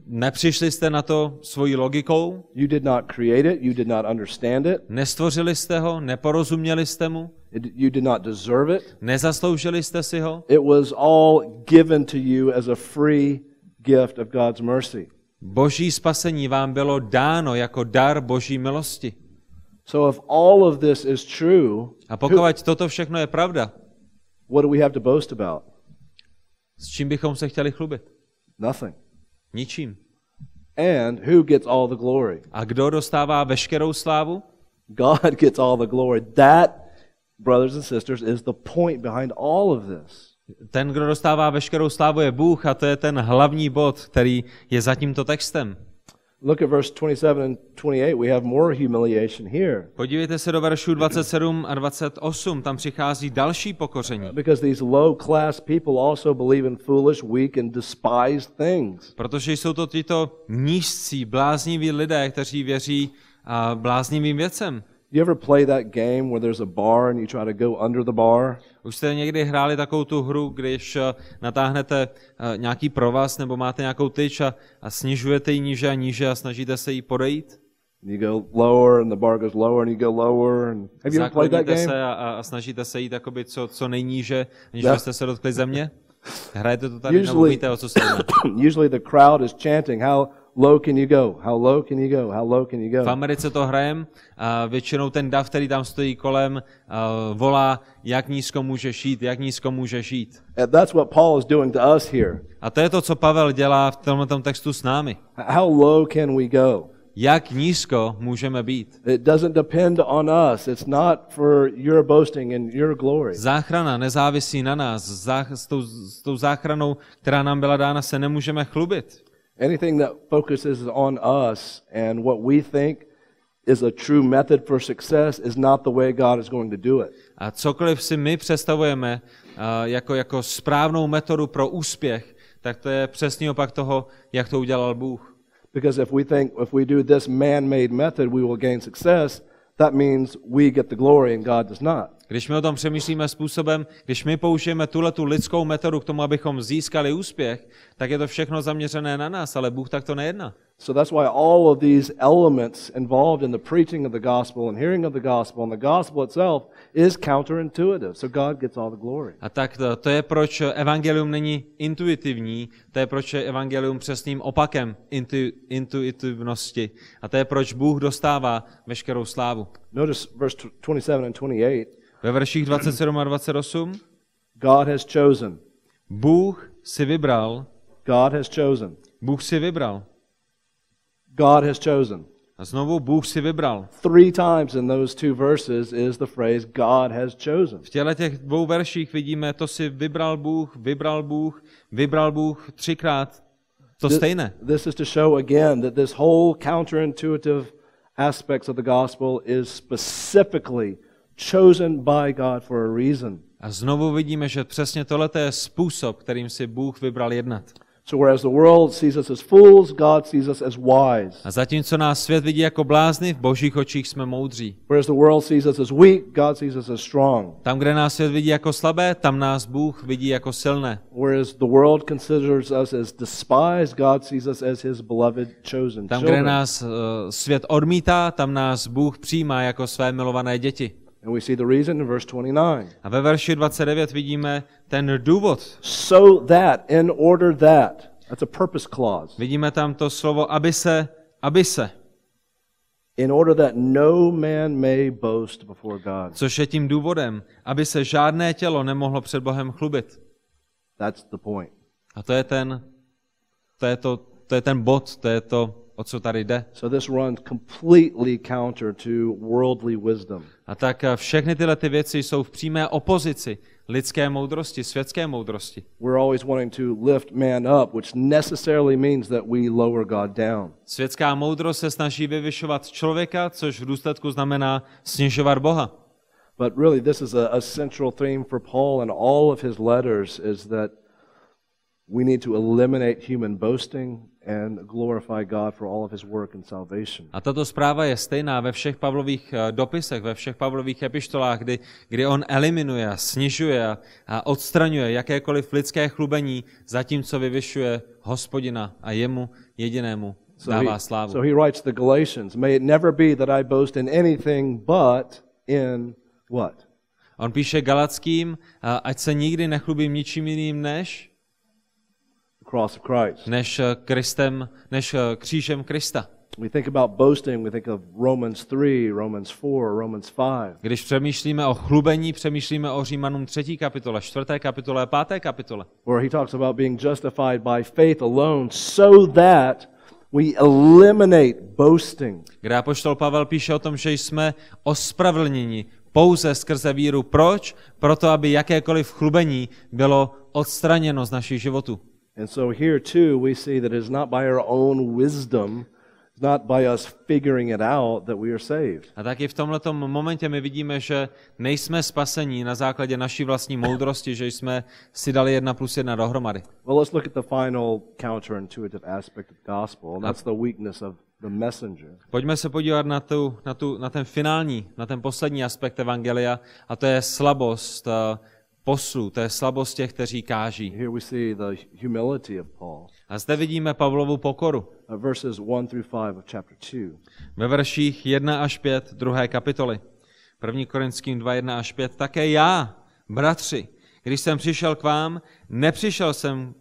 nepřišli jste na to svojí logikou, you did not create it, you did not understand it, nestvořili jste ho, neporozuměli jste mu, it you did not deserve it. nezasloužili jste si ho. It was all given to you as a free gift of God's mercy. Boží spasení vám bylo dáno jako dar Boží milosti. So if all of this is true, A pokud toto všechno je pravda, what do we have to boast about? S čím bychom se chtěli chlubit? Nothing. Ničím. And who gets all the glory? A kdo dostává veškerou slávu? God gets all the glory. That, brothers and sisters, is the point behind all of this. Ten, kdo dostává veškerou slávu, je Bůh a to je ten hlavní bod, který je za tímto textem. Look at verse 27 and 28. We have more humiliation here. Podívejte se do veršů 27 a 28, tam přichází další pokoření. Because these low class people also believe in foolish, weak, and despised things. Protože jsou to tyto nížcí, blázniví lidé, kteří věří a bláznivým věcem. You ever play that game where there's a bar and you try to go under the bar? Už jste někdy hráli takovou tu hru, když eh, natáhnete eh, nějaký provaz nebo máte nějakou tyč a, a snižujete ji níže a níže a snažíte se jí podejít? You go lower and the bar goes lower and you go lower. And have you ever played that game? se a, a snažíte se jít jakoby co, co nejníže, než Yeah. byste se dotkli země? Hrajete to tady, nebo Usually- víte, o co se? Usually the crowd is chanting, How low can you go? How low can you go? How low can you V go? Americe to hrajem a většinou ten dav, který tam stojí kolem, volá, jak nízko můžeš jít, jak nízko můžeš jít. And that's what Paul is doing to us here. A to je to, co Pavel dělá v tomto textu s námi. How low can we go? Jak nízko můžeme být? It doesn't depend on us. It's not for your boasting and your glory. Záchrana nezávisí na nás. Zách, s, tou, s tou záchranou, která nám byla dána, se nemůžeme chlubit. Anything that focuses on us and what we think is a true method for success is not the way God is going to do it. A cokoliv si my představujeme uh, jako, jako správnou metodu pro úspěch, tak to je přesný opak toho, jak to udělal Bůh. Because if we think if we do this man-made method, we will gain success, that means we get the glory and God does not. Když my o tom přemýšlíme způsobem, když my použijeme tuhle tu lidskou metodu k tomu, abychom získali úspěch, tak je to všechno zaměřené na nás, ale Bůh tak to nejedná. So that's why all of these elements involved in the preaching of the gospel and hearing of the gospel and the gospel itself is counterintuitive. So God gets all the glory. A tak to, to je proč evangelium není intuitivní, to je proč je evangelium přesným opakem intu, intuitivnosti. A to je proč Bůh dostává veškerou slávu. Notice verse 27 and 28. Ve verších 27 a 28 God has chosen. Bůh si vybral, God has chosen. Bůh si vybral. God has chosen. A znovu Bůh si vybral. Three times in those two verses is the phrase God has chosen. V těle těch dvou verších vidíme, to si vybral Bůh, vybral Bůh, vybral Bůh třikrát. To stejné. This is to show again that this whole counterintuitive aspects of the gospel is specifically chosen by God for a reason. A znovu vidíme, že přesně tohle je způsob, kterým si Bůh vybral jednat. So whereas the world sees us as fools, God sees us as wise. A zatímco nás svět vidí jako blázny, v božích očích jsme moudří. Whereas the world sees us as weak, God sees us as strong. Tam, kde nás svět vidí jako slabé, tam nás Bůh vidí jako silné. Whereas the world considers us as despised, God sees us as his beloved chosen Tam, kde nás uh, svět odmítá, tam nás Bůh přijímá jako své milované děti. And we see the reason in verse 29. A ve verši 29 vidíme ten důvod. So that, in order that, that's a purpose clause. Vidíme tam to slovo, aby se, aby se, In order that no man may boast before God. což je tím důvodem, aby se žádné tělo nemohlo před Bohem chlubit. That's the point. A to je ten, to je, to, to je ten bod, to je to, o co tady jde. So this runs completely counter to worldly wisdom. A tak eh, všechny tyhle ty věci jsou v přímé opozici lidské moudrosti, světské moudrosti. We're always wanting to lift man up, which necessarily means that we lower God down. Světská moudrost se snaží vyvyšovat člověka, což v důsledku znamená snižovat Boha. But really, this is a, a central theme for Paul in all of his letters is that we need to eliminate human boasting and glorify God for all of his work and salvation. A tato zpráva je stejná ve všech Pavlových eh, dopisech, ve všech Pavlových epištolách, kdy, kdy on eliminuje, snižuje a- odstraňuje jakékoliv lidské chlubení, zatímco vyvyšuje hospodina a jemu jedinému So he, dává slávu. so he writes the Galatians, May it never be that I boast in anything but in what? On píše Galackým, ať se nikdy nechlubím ničím jiným než, cross of Christ. než eh, Kristem, než eh, křížem Krista. We think about boasting, we think of Romans 3, Romans 4, Romans 5. Když přemýšlíme o chlubení, přemýšlíme o Římanům 3. kapitole, 4. kapitole a 5. kapitole. where he talks about being justified by faith alone, so that we eliminate boasting. Kde apoštol Pavel píše o tom, že jsme ospravedlněni pouze skrze víru. Proč? Proto, aby jakékoliv chlubení bylo odstraněno z našich životů. And so here too, we see that it's not by our own wisdom, it's not by us figuring it out that we are saved. A taky v tomto momentě my vidíme, že nejsme spasení na základě naší vlastní moudrosti, že jsme si dali jedna plus jedna dohromady. Well, let's look at the final counterintuitive aspect of the gospel, and that's the weakness of the messenger. Pojďme se podívat na, tu, na, tu, na ten finální, na ten poslední aspekt Evangelia, a to je slabost uh, to je slabost těch, kteří káží. Here we see the humility of Paul. A zde vidíme Pavlovu pokoru. Uh, verses 1 through 5 of chapter 2. Ve verších 1 až 5 druhé kapitoly. 1. Korinským 2, 1 až 5. Také já, bratři, když jsem přišel k vám, nepřišel jsem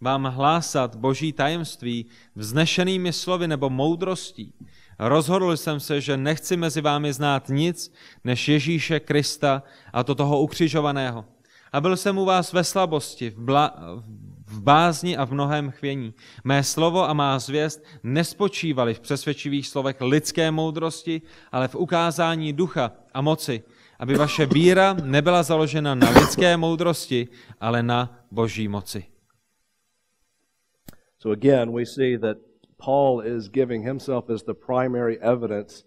vám hlásat boží tajemství vznešenými slovy nebo moudrostí. Rozhodl jsem se, že nechci mezi vámi znát nic, než Ježíše Krista a to toho ukřižovaného. A byl jsem u vás ve slabosti, v, bla, v bázni a v mnohém chvění. Mé slovo a má zvěst nespočívaly v přesvědčivých slovech lidské moudrosti, ale v ukázání ducha a moci, aby vaše víra nebyla založena na lidské moudrosti, ale na boží moci. So again, we see that Paul is giving himself as the primary evidence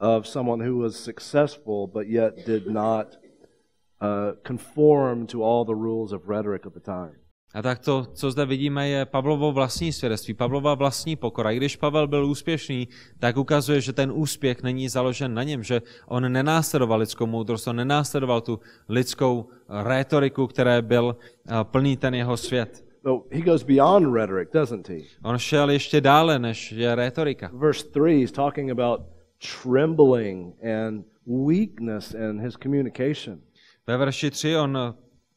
of someone who was successful but yet did not conform to all the rules of rhetoric at the time. A tak to, co zde vidíme, je Pavlovo vlastní svědectví, Pavlova vlastní pokora. I když Pavel byl úspěšný, tak ukazuje, že ten úspěch není založen na něm, že on nenásledoval lidskou moudrost, on nenásledoval tu lidskou rétoriku, které byl eh, plný ten jeho svět. So he goes beyond rhetoric, doesn't he? On šel ještě dále, než je rétorika. Verse 3, he's talking about trembling and weakness in his communication. Ve verši 3 on eh,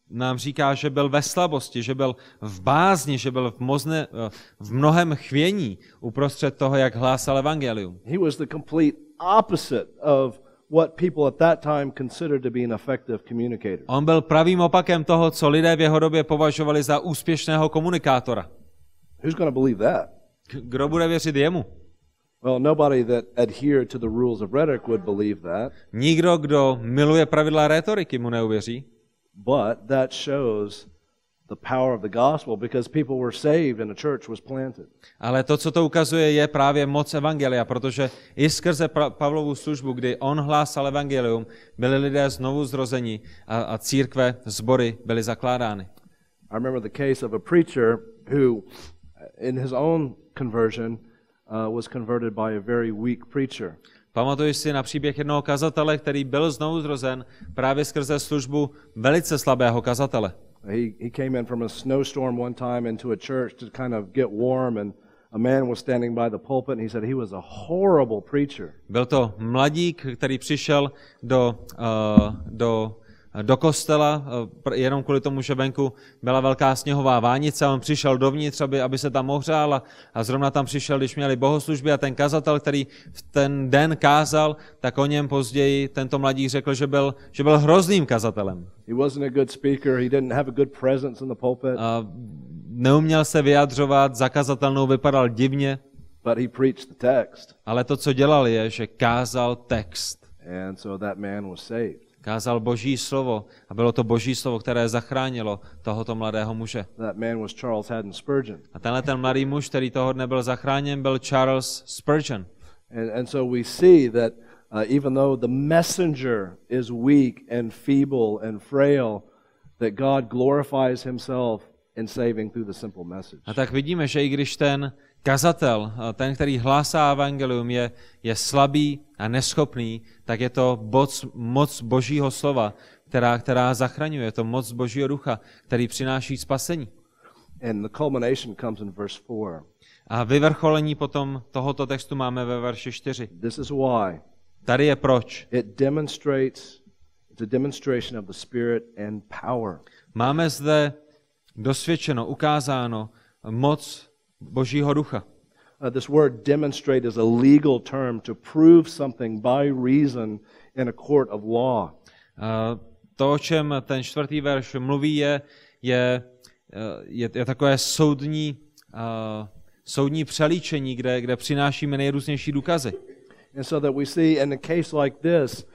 nám říká, že byl ve slabosti, že byl v bázni, že byl v, mozne, eh, v mnohem chvění uprostřed toho, jak hlásal evangelium. He was the complete opposite of what people at that time considered to be an effective communicator. On byl pravým opakem toho, co lidé v jeho době považovali za úspěšného komunikátora. Who's going to believe that? Kdo bude věřit jemu? Well, nobody that adhered to the rules of rhetoric would believe that, Nikdo, kdo miluje pravidla rétoriky, mu neuvěří. but that shows the power of the gospel because people were saved and a church was planted. Ale to, co to ukazuje, je právě moc evangelia, protože i skrze Pavlovu službu, kdy on hlásal evangelium, byli lidé znovu zrozeni a, a církve, sbory byly zakládány. I remember the case of a preacher who, in his own conversion, uh, was converted by a very weak preacher. Pamatuji si na příběh jednoho kazatele, který byl znovu zrozen právě skrze službu velice slabého kazatele. He, he came in from a snowstorm one time into a church to kind of get warm, and a man was standing by the pulpit, and he said he was a horrible preacher. Byl to mladík, který přišel do, uh, do, do kostela uh, jenom kvůli tomu, že venku byla velká sněhová vánice. On přišel dovnitř, aby, aby se tam ohřál a, a zrovna tam přišel, když měli bohoslužby a ten kazatel, který v ten den kázal, tak o něm později tento mladík řekl, že byl, že byl hrozným kazatelem. A neuměl se vyjadřovat, zakazatelnou vypadal divně, but he preached the text, ale to, co dělal, je, že kázal text. and so that man was saved. Kázal boží slovo a bylo to boží slovo, které zachránilo tohoto mladého muže. A tenhle ten mladý muž, který toho dne byl zachráněn, byl Charles Spurgeon. And, and so we see that uh, even though the messenger is weak and feeble and frail, that God glorifies himself in saving through the simple message. A tak vidíme, že i když ten kazatel, ten, který hlásá evangelium, je, je slabý a neschopný, tak je to moc, moc božího slova, která, která zachraňuje. Je to moc božího ducha, který přináší spasení. And the culmination comes in verse 4. A vyvrcholení potom tohoto textu máme ve verši 4. This is why Tady je proč. it demonstrates a demonstration of the spirit and power. Máme zde dosvědčeno, ukázáno moc božího ducha. Uh, this word demonstrate is a legal term to prove something by reason in a court of law. A To, o čem ten čtvrtý verš mluví, je, je, je, je takové soudní, uh, soudní přelíčení, kde, kde přinášíme nejrůznější důkazy. And so that we see in a case like this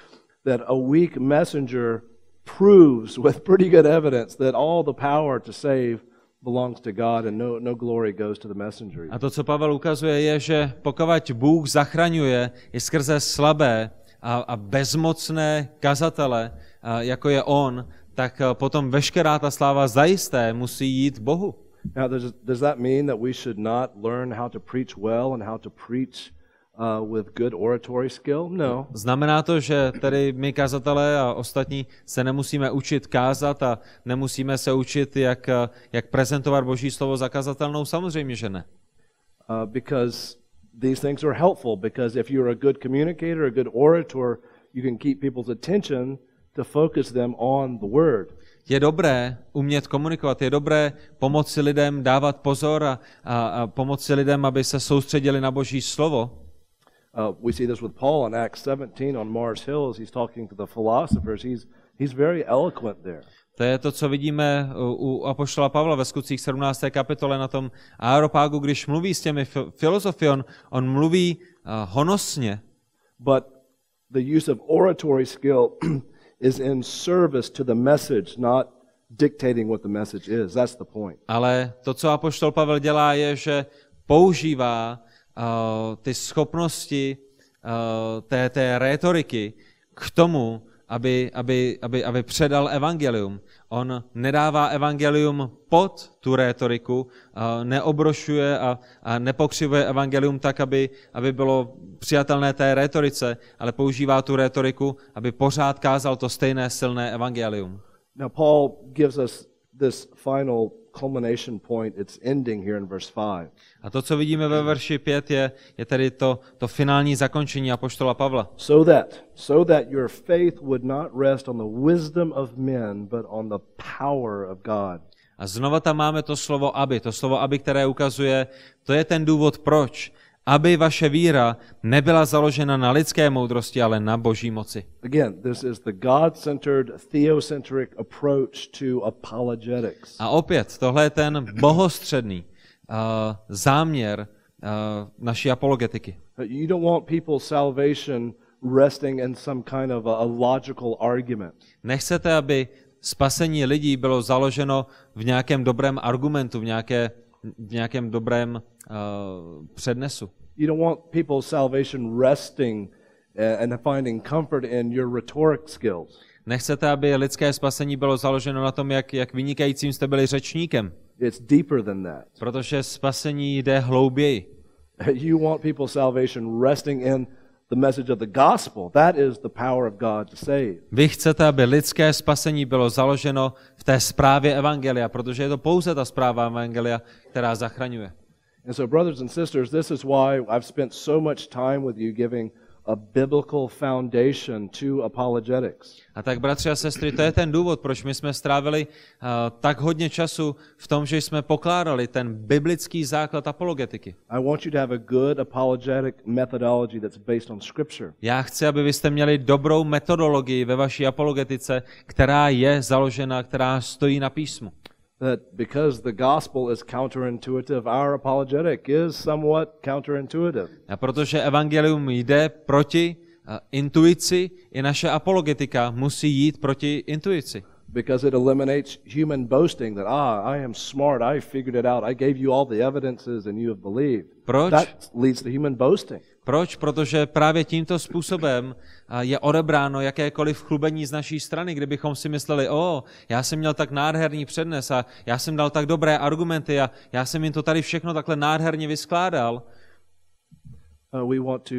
that a weak messenger proves with pretty good evidence that all the power to save belongs to God and no, no glory goes to the messenger. A to, co Pavel ukazuje, je, že pokud Bůh zachraňuje i skrze slabé a, a bezmocné kazatele, a jako je on, tak potom veškerá ta sláva zajisté musí jít Bohu. Now, does, does that mean that we should not learn how to preach well and how to preach uh, with good oratory skill? No. Znamená to, že tedy my kazatelé a ostatní se nemusíme učit kázat a nemusíme se učit, jak, jak prezentovat Boží slovo zakazatelnou? Samozřejmě, že ne. Uh, because these things are helpful. Because if you're a good communicator, a good orator, you can keep people's attention to focus them on the word. Je dobré umět komunikovat, je dobré pomoci lidem dávat pozor a, a, a pomoci lidem, aby se soustředili na Boží slovo. Uh, we see this with Paul in Acts 17 on Mars Hill as he's talking to the philosophers. He's, he's very eloquent there. To je to, co vidíme u, apoštola Pavla ve skutcích 17. kapitole na tom aeropágu, když mluví s těmi fi- filozofy, on, on mluví uh, honosně, But the use of oratory skill is in service to the message, not dictating what the message is. That's the point. ale to, co apoštol Pavel dělá, je, že používá ty schopnosti té, té rétoriky k tomu, aby, aby, aby, aby předal evangelium. On nedává evangelium pod tu rétoriku, neobrošuje a, a nepokřivuje evangelium tak, aby, aby bylo přijatelné té rétorice, ale používá tu rétoriku, aby pořád kázal to stejné silné evangelium. Now Paul gives us this final culmination point, its ending here in verse 5. A to, co vidíme ve verši 5, je, je tedy to, to finální zakončení apoštola Pavla. So that, so that your faith would not rest on the wisdom of men, but on the power of God. A znova tam máme to slovo aby, to slovo aby, které ukazuje, to je ten důvod proč aby vaše víra nebyla založena na lidské moudrosti, ale na boží moci. Again, this is the God-centered, theocentric approach to apologetics. A opět, tohle je ten bohostředný uh, záměr uh, naší apologetiky. You don't want people's salvation resting in some kind of a, a logical argument. Nechcete, aby spasení lidí bylo založeno v nějakém dobrém argumentu, v, nějaké, v nějakém dobrém uh, přednesu. You don't want people's salvation resting uh, and finding comfort in your rhetoric skills. Nechcete, aby lidské spasení bylo založeno na tom, jak, jak vynikajícím jste byli řečníkem. It's deeper than that. Protože spasení jde hlouběji. You want people's salvation resting in the message of the gospel. That is the power of God to save. Vy chcete, aby lidské spasení bylo založeno v té zprávě evangelia, protože je to pouze ta zpráva evangelia, která zachraňuje. And so, brothers and sisters, this is why I've spent so much time with you giving a biblical foundation to apologetics. A tak, bratři a sestry, to je ten důvod, proč my jsme strávili uh, tak hodně času v tom, že jsme pokládali ten biblický základ apologetiky. I want you to have a good apologetic methodology that's based on scripture. Já chci, aby vy jste měli dobrou metodologii ve vaší apologetice, která je založena, která stojí na písmu. That because the gospel is counterintuitive, our apologetic is somewhat counterintuitive. A protože evangelium jde proti uh, intuici, i naše apologetika musí jít proti intuici. Because it eliminates human boasting that, ah, I am smart, I figured it out, I gave you all the evidences and you have believed. Proč? That leads to human boasting. Proč? Protože právě tímto způsobem je odebráno jakékoliv chlubení z naší strany, kdybychom si mysleli, o, já jsem měl tak nádherný přednes a já jsem dal tak dobré argumenty a já jsem jim to tady všechno takhle nádherně vyskládal. Uh, we want to,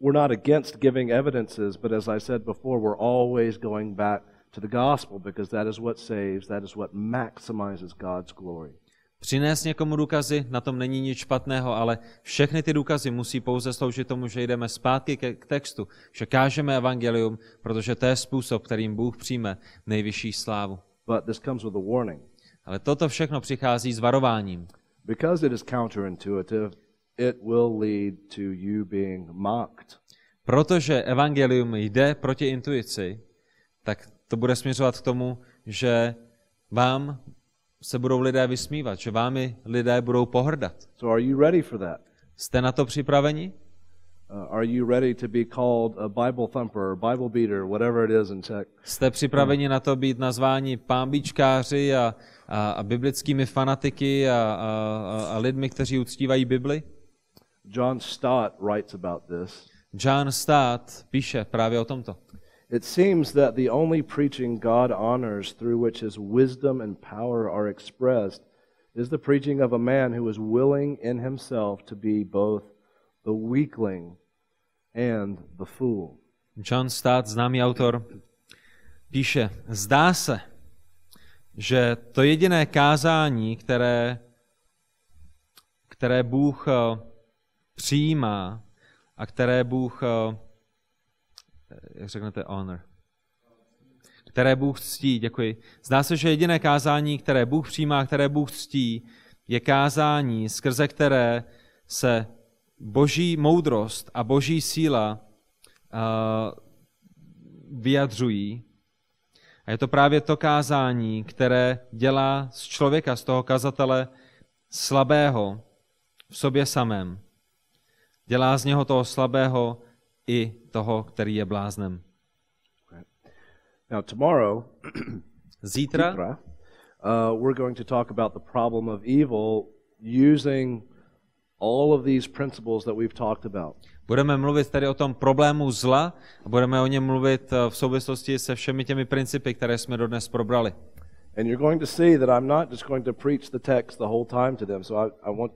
we're not against giving evidences, but as I said before, we're always going back to the gospel because that is what saves, that is what maximizes God's glory. Přinést někomu důkazy, na tom není nic špatného, ale všechny ty důkazy musí pouze sloužit tomu, že jdeme zpátky k textu, že kážeme evangelium, protože to je způsob, kterým Bůh přijme nejvyšší slávu. But this comes with a warning. Ale toto všechno přichází s varováním. Because it is counterintuitive, it will lead to you being mocked. Protože evangelium jde proti intuici, tak to bude směřovat k tomu, že vám se budou lidé vysmívat, že vámi lidé budou pohrdat. So are you ready for that? Jste na to připraveni? Uh, are you ready to be called a Bible thumper Bible beater, whatever it is in Czech? Jste připraveni na to být nazváni pámbičkáři a, a, a biblickými fanatiky a, a, a lidmi, kteří uctívají Bibli? John Stott writes about this. John Stott píše právě o tomto. It seems that the only preaching God honors through which his wisdom and power are expressed is the preaching of a man who is willing in himself to be both the weakling and the fool. John Stott, známý autor, píše, zdá se, že to jediné kázání, které, které Bůh eh, přijímá a které Bůh eh, jak řeknete, honor. Které Bůh ctí, děkuji. Zdá se, že jediné kázání, které Bůh přijímá, které Bůh ctí, je kázání, skrze které se boží moudrost a boží síla uh, vyjadřují. A je to právě to kázání, které dělá z člověka, z toho kazatele slabého v sobě samém. Dělá z něho toho slabého i toho, který je bláznem. Now tomorrow, Zítra Zítra, uh, we're going to talk about the problem of evil using all of these principles that we've talked about. Budeme mluvit tady o tom problému zla a budeme o něm mluvit eh, v souvislosti se všemi těmi principy, které jsme dodnes probrali. And you're going to see that I'm not just going to preach the text the whole time to them. So I, I want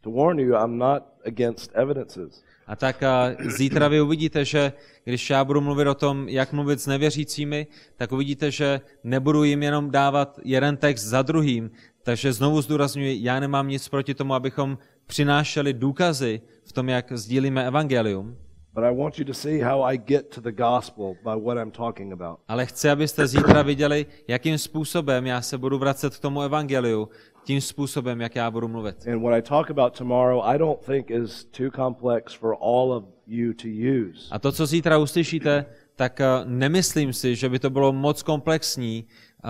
to warn you, I'm not against evidences. A tak a zítra vy uvidíte, že když já budu mluvit o tom, jak mluvit s nevěřícími, tak uvidíte, že nebudu jim jenom dávat jeden text za druhým. Takže znovu zdůraznuju, já nemám nic proti tomu, abychom přinášeli důkazy v tom, jak sdílíme evangelium. But I want you to see how I get to the gospel by what I'm talking about. Ale chci, abyste zítra viděli, jakým způsobem já se budu vracet k tomu evangeliu, tím způsobem, jak já budu mluvit. And what I talk about tomorrow, I don't think is too complex for all of you to use. A to, co zítra uslyšíte, tak eh, nemyslím si, že by to bylo moc komplexní eh,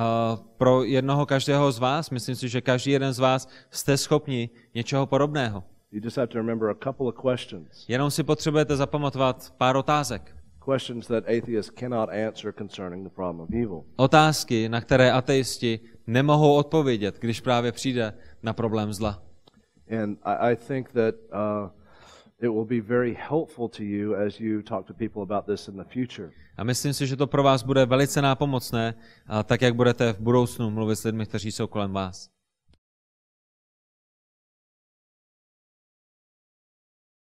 pro jednoho každého z vás. Myslím si, že každý jeden z vás jste schopni něčeho podobného. You just have to remember a couple of questions. Jenom si potřebujete zapamatovat pár otázek. Questions that atheists cannot answer concerning the problem of evil. Otázky, na které ateisti nemohou odpovědět, když právě přijde na problém zla. And I, I think that uh, it will be very helpful to you as you talk to people about this in the future. A myslím si, že to pro vás bude velice nápomocné, tak jak budete v budoucnu mluvit s lidmi, kteří jsou kolem vás.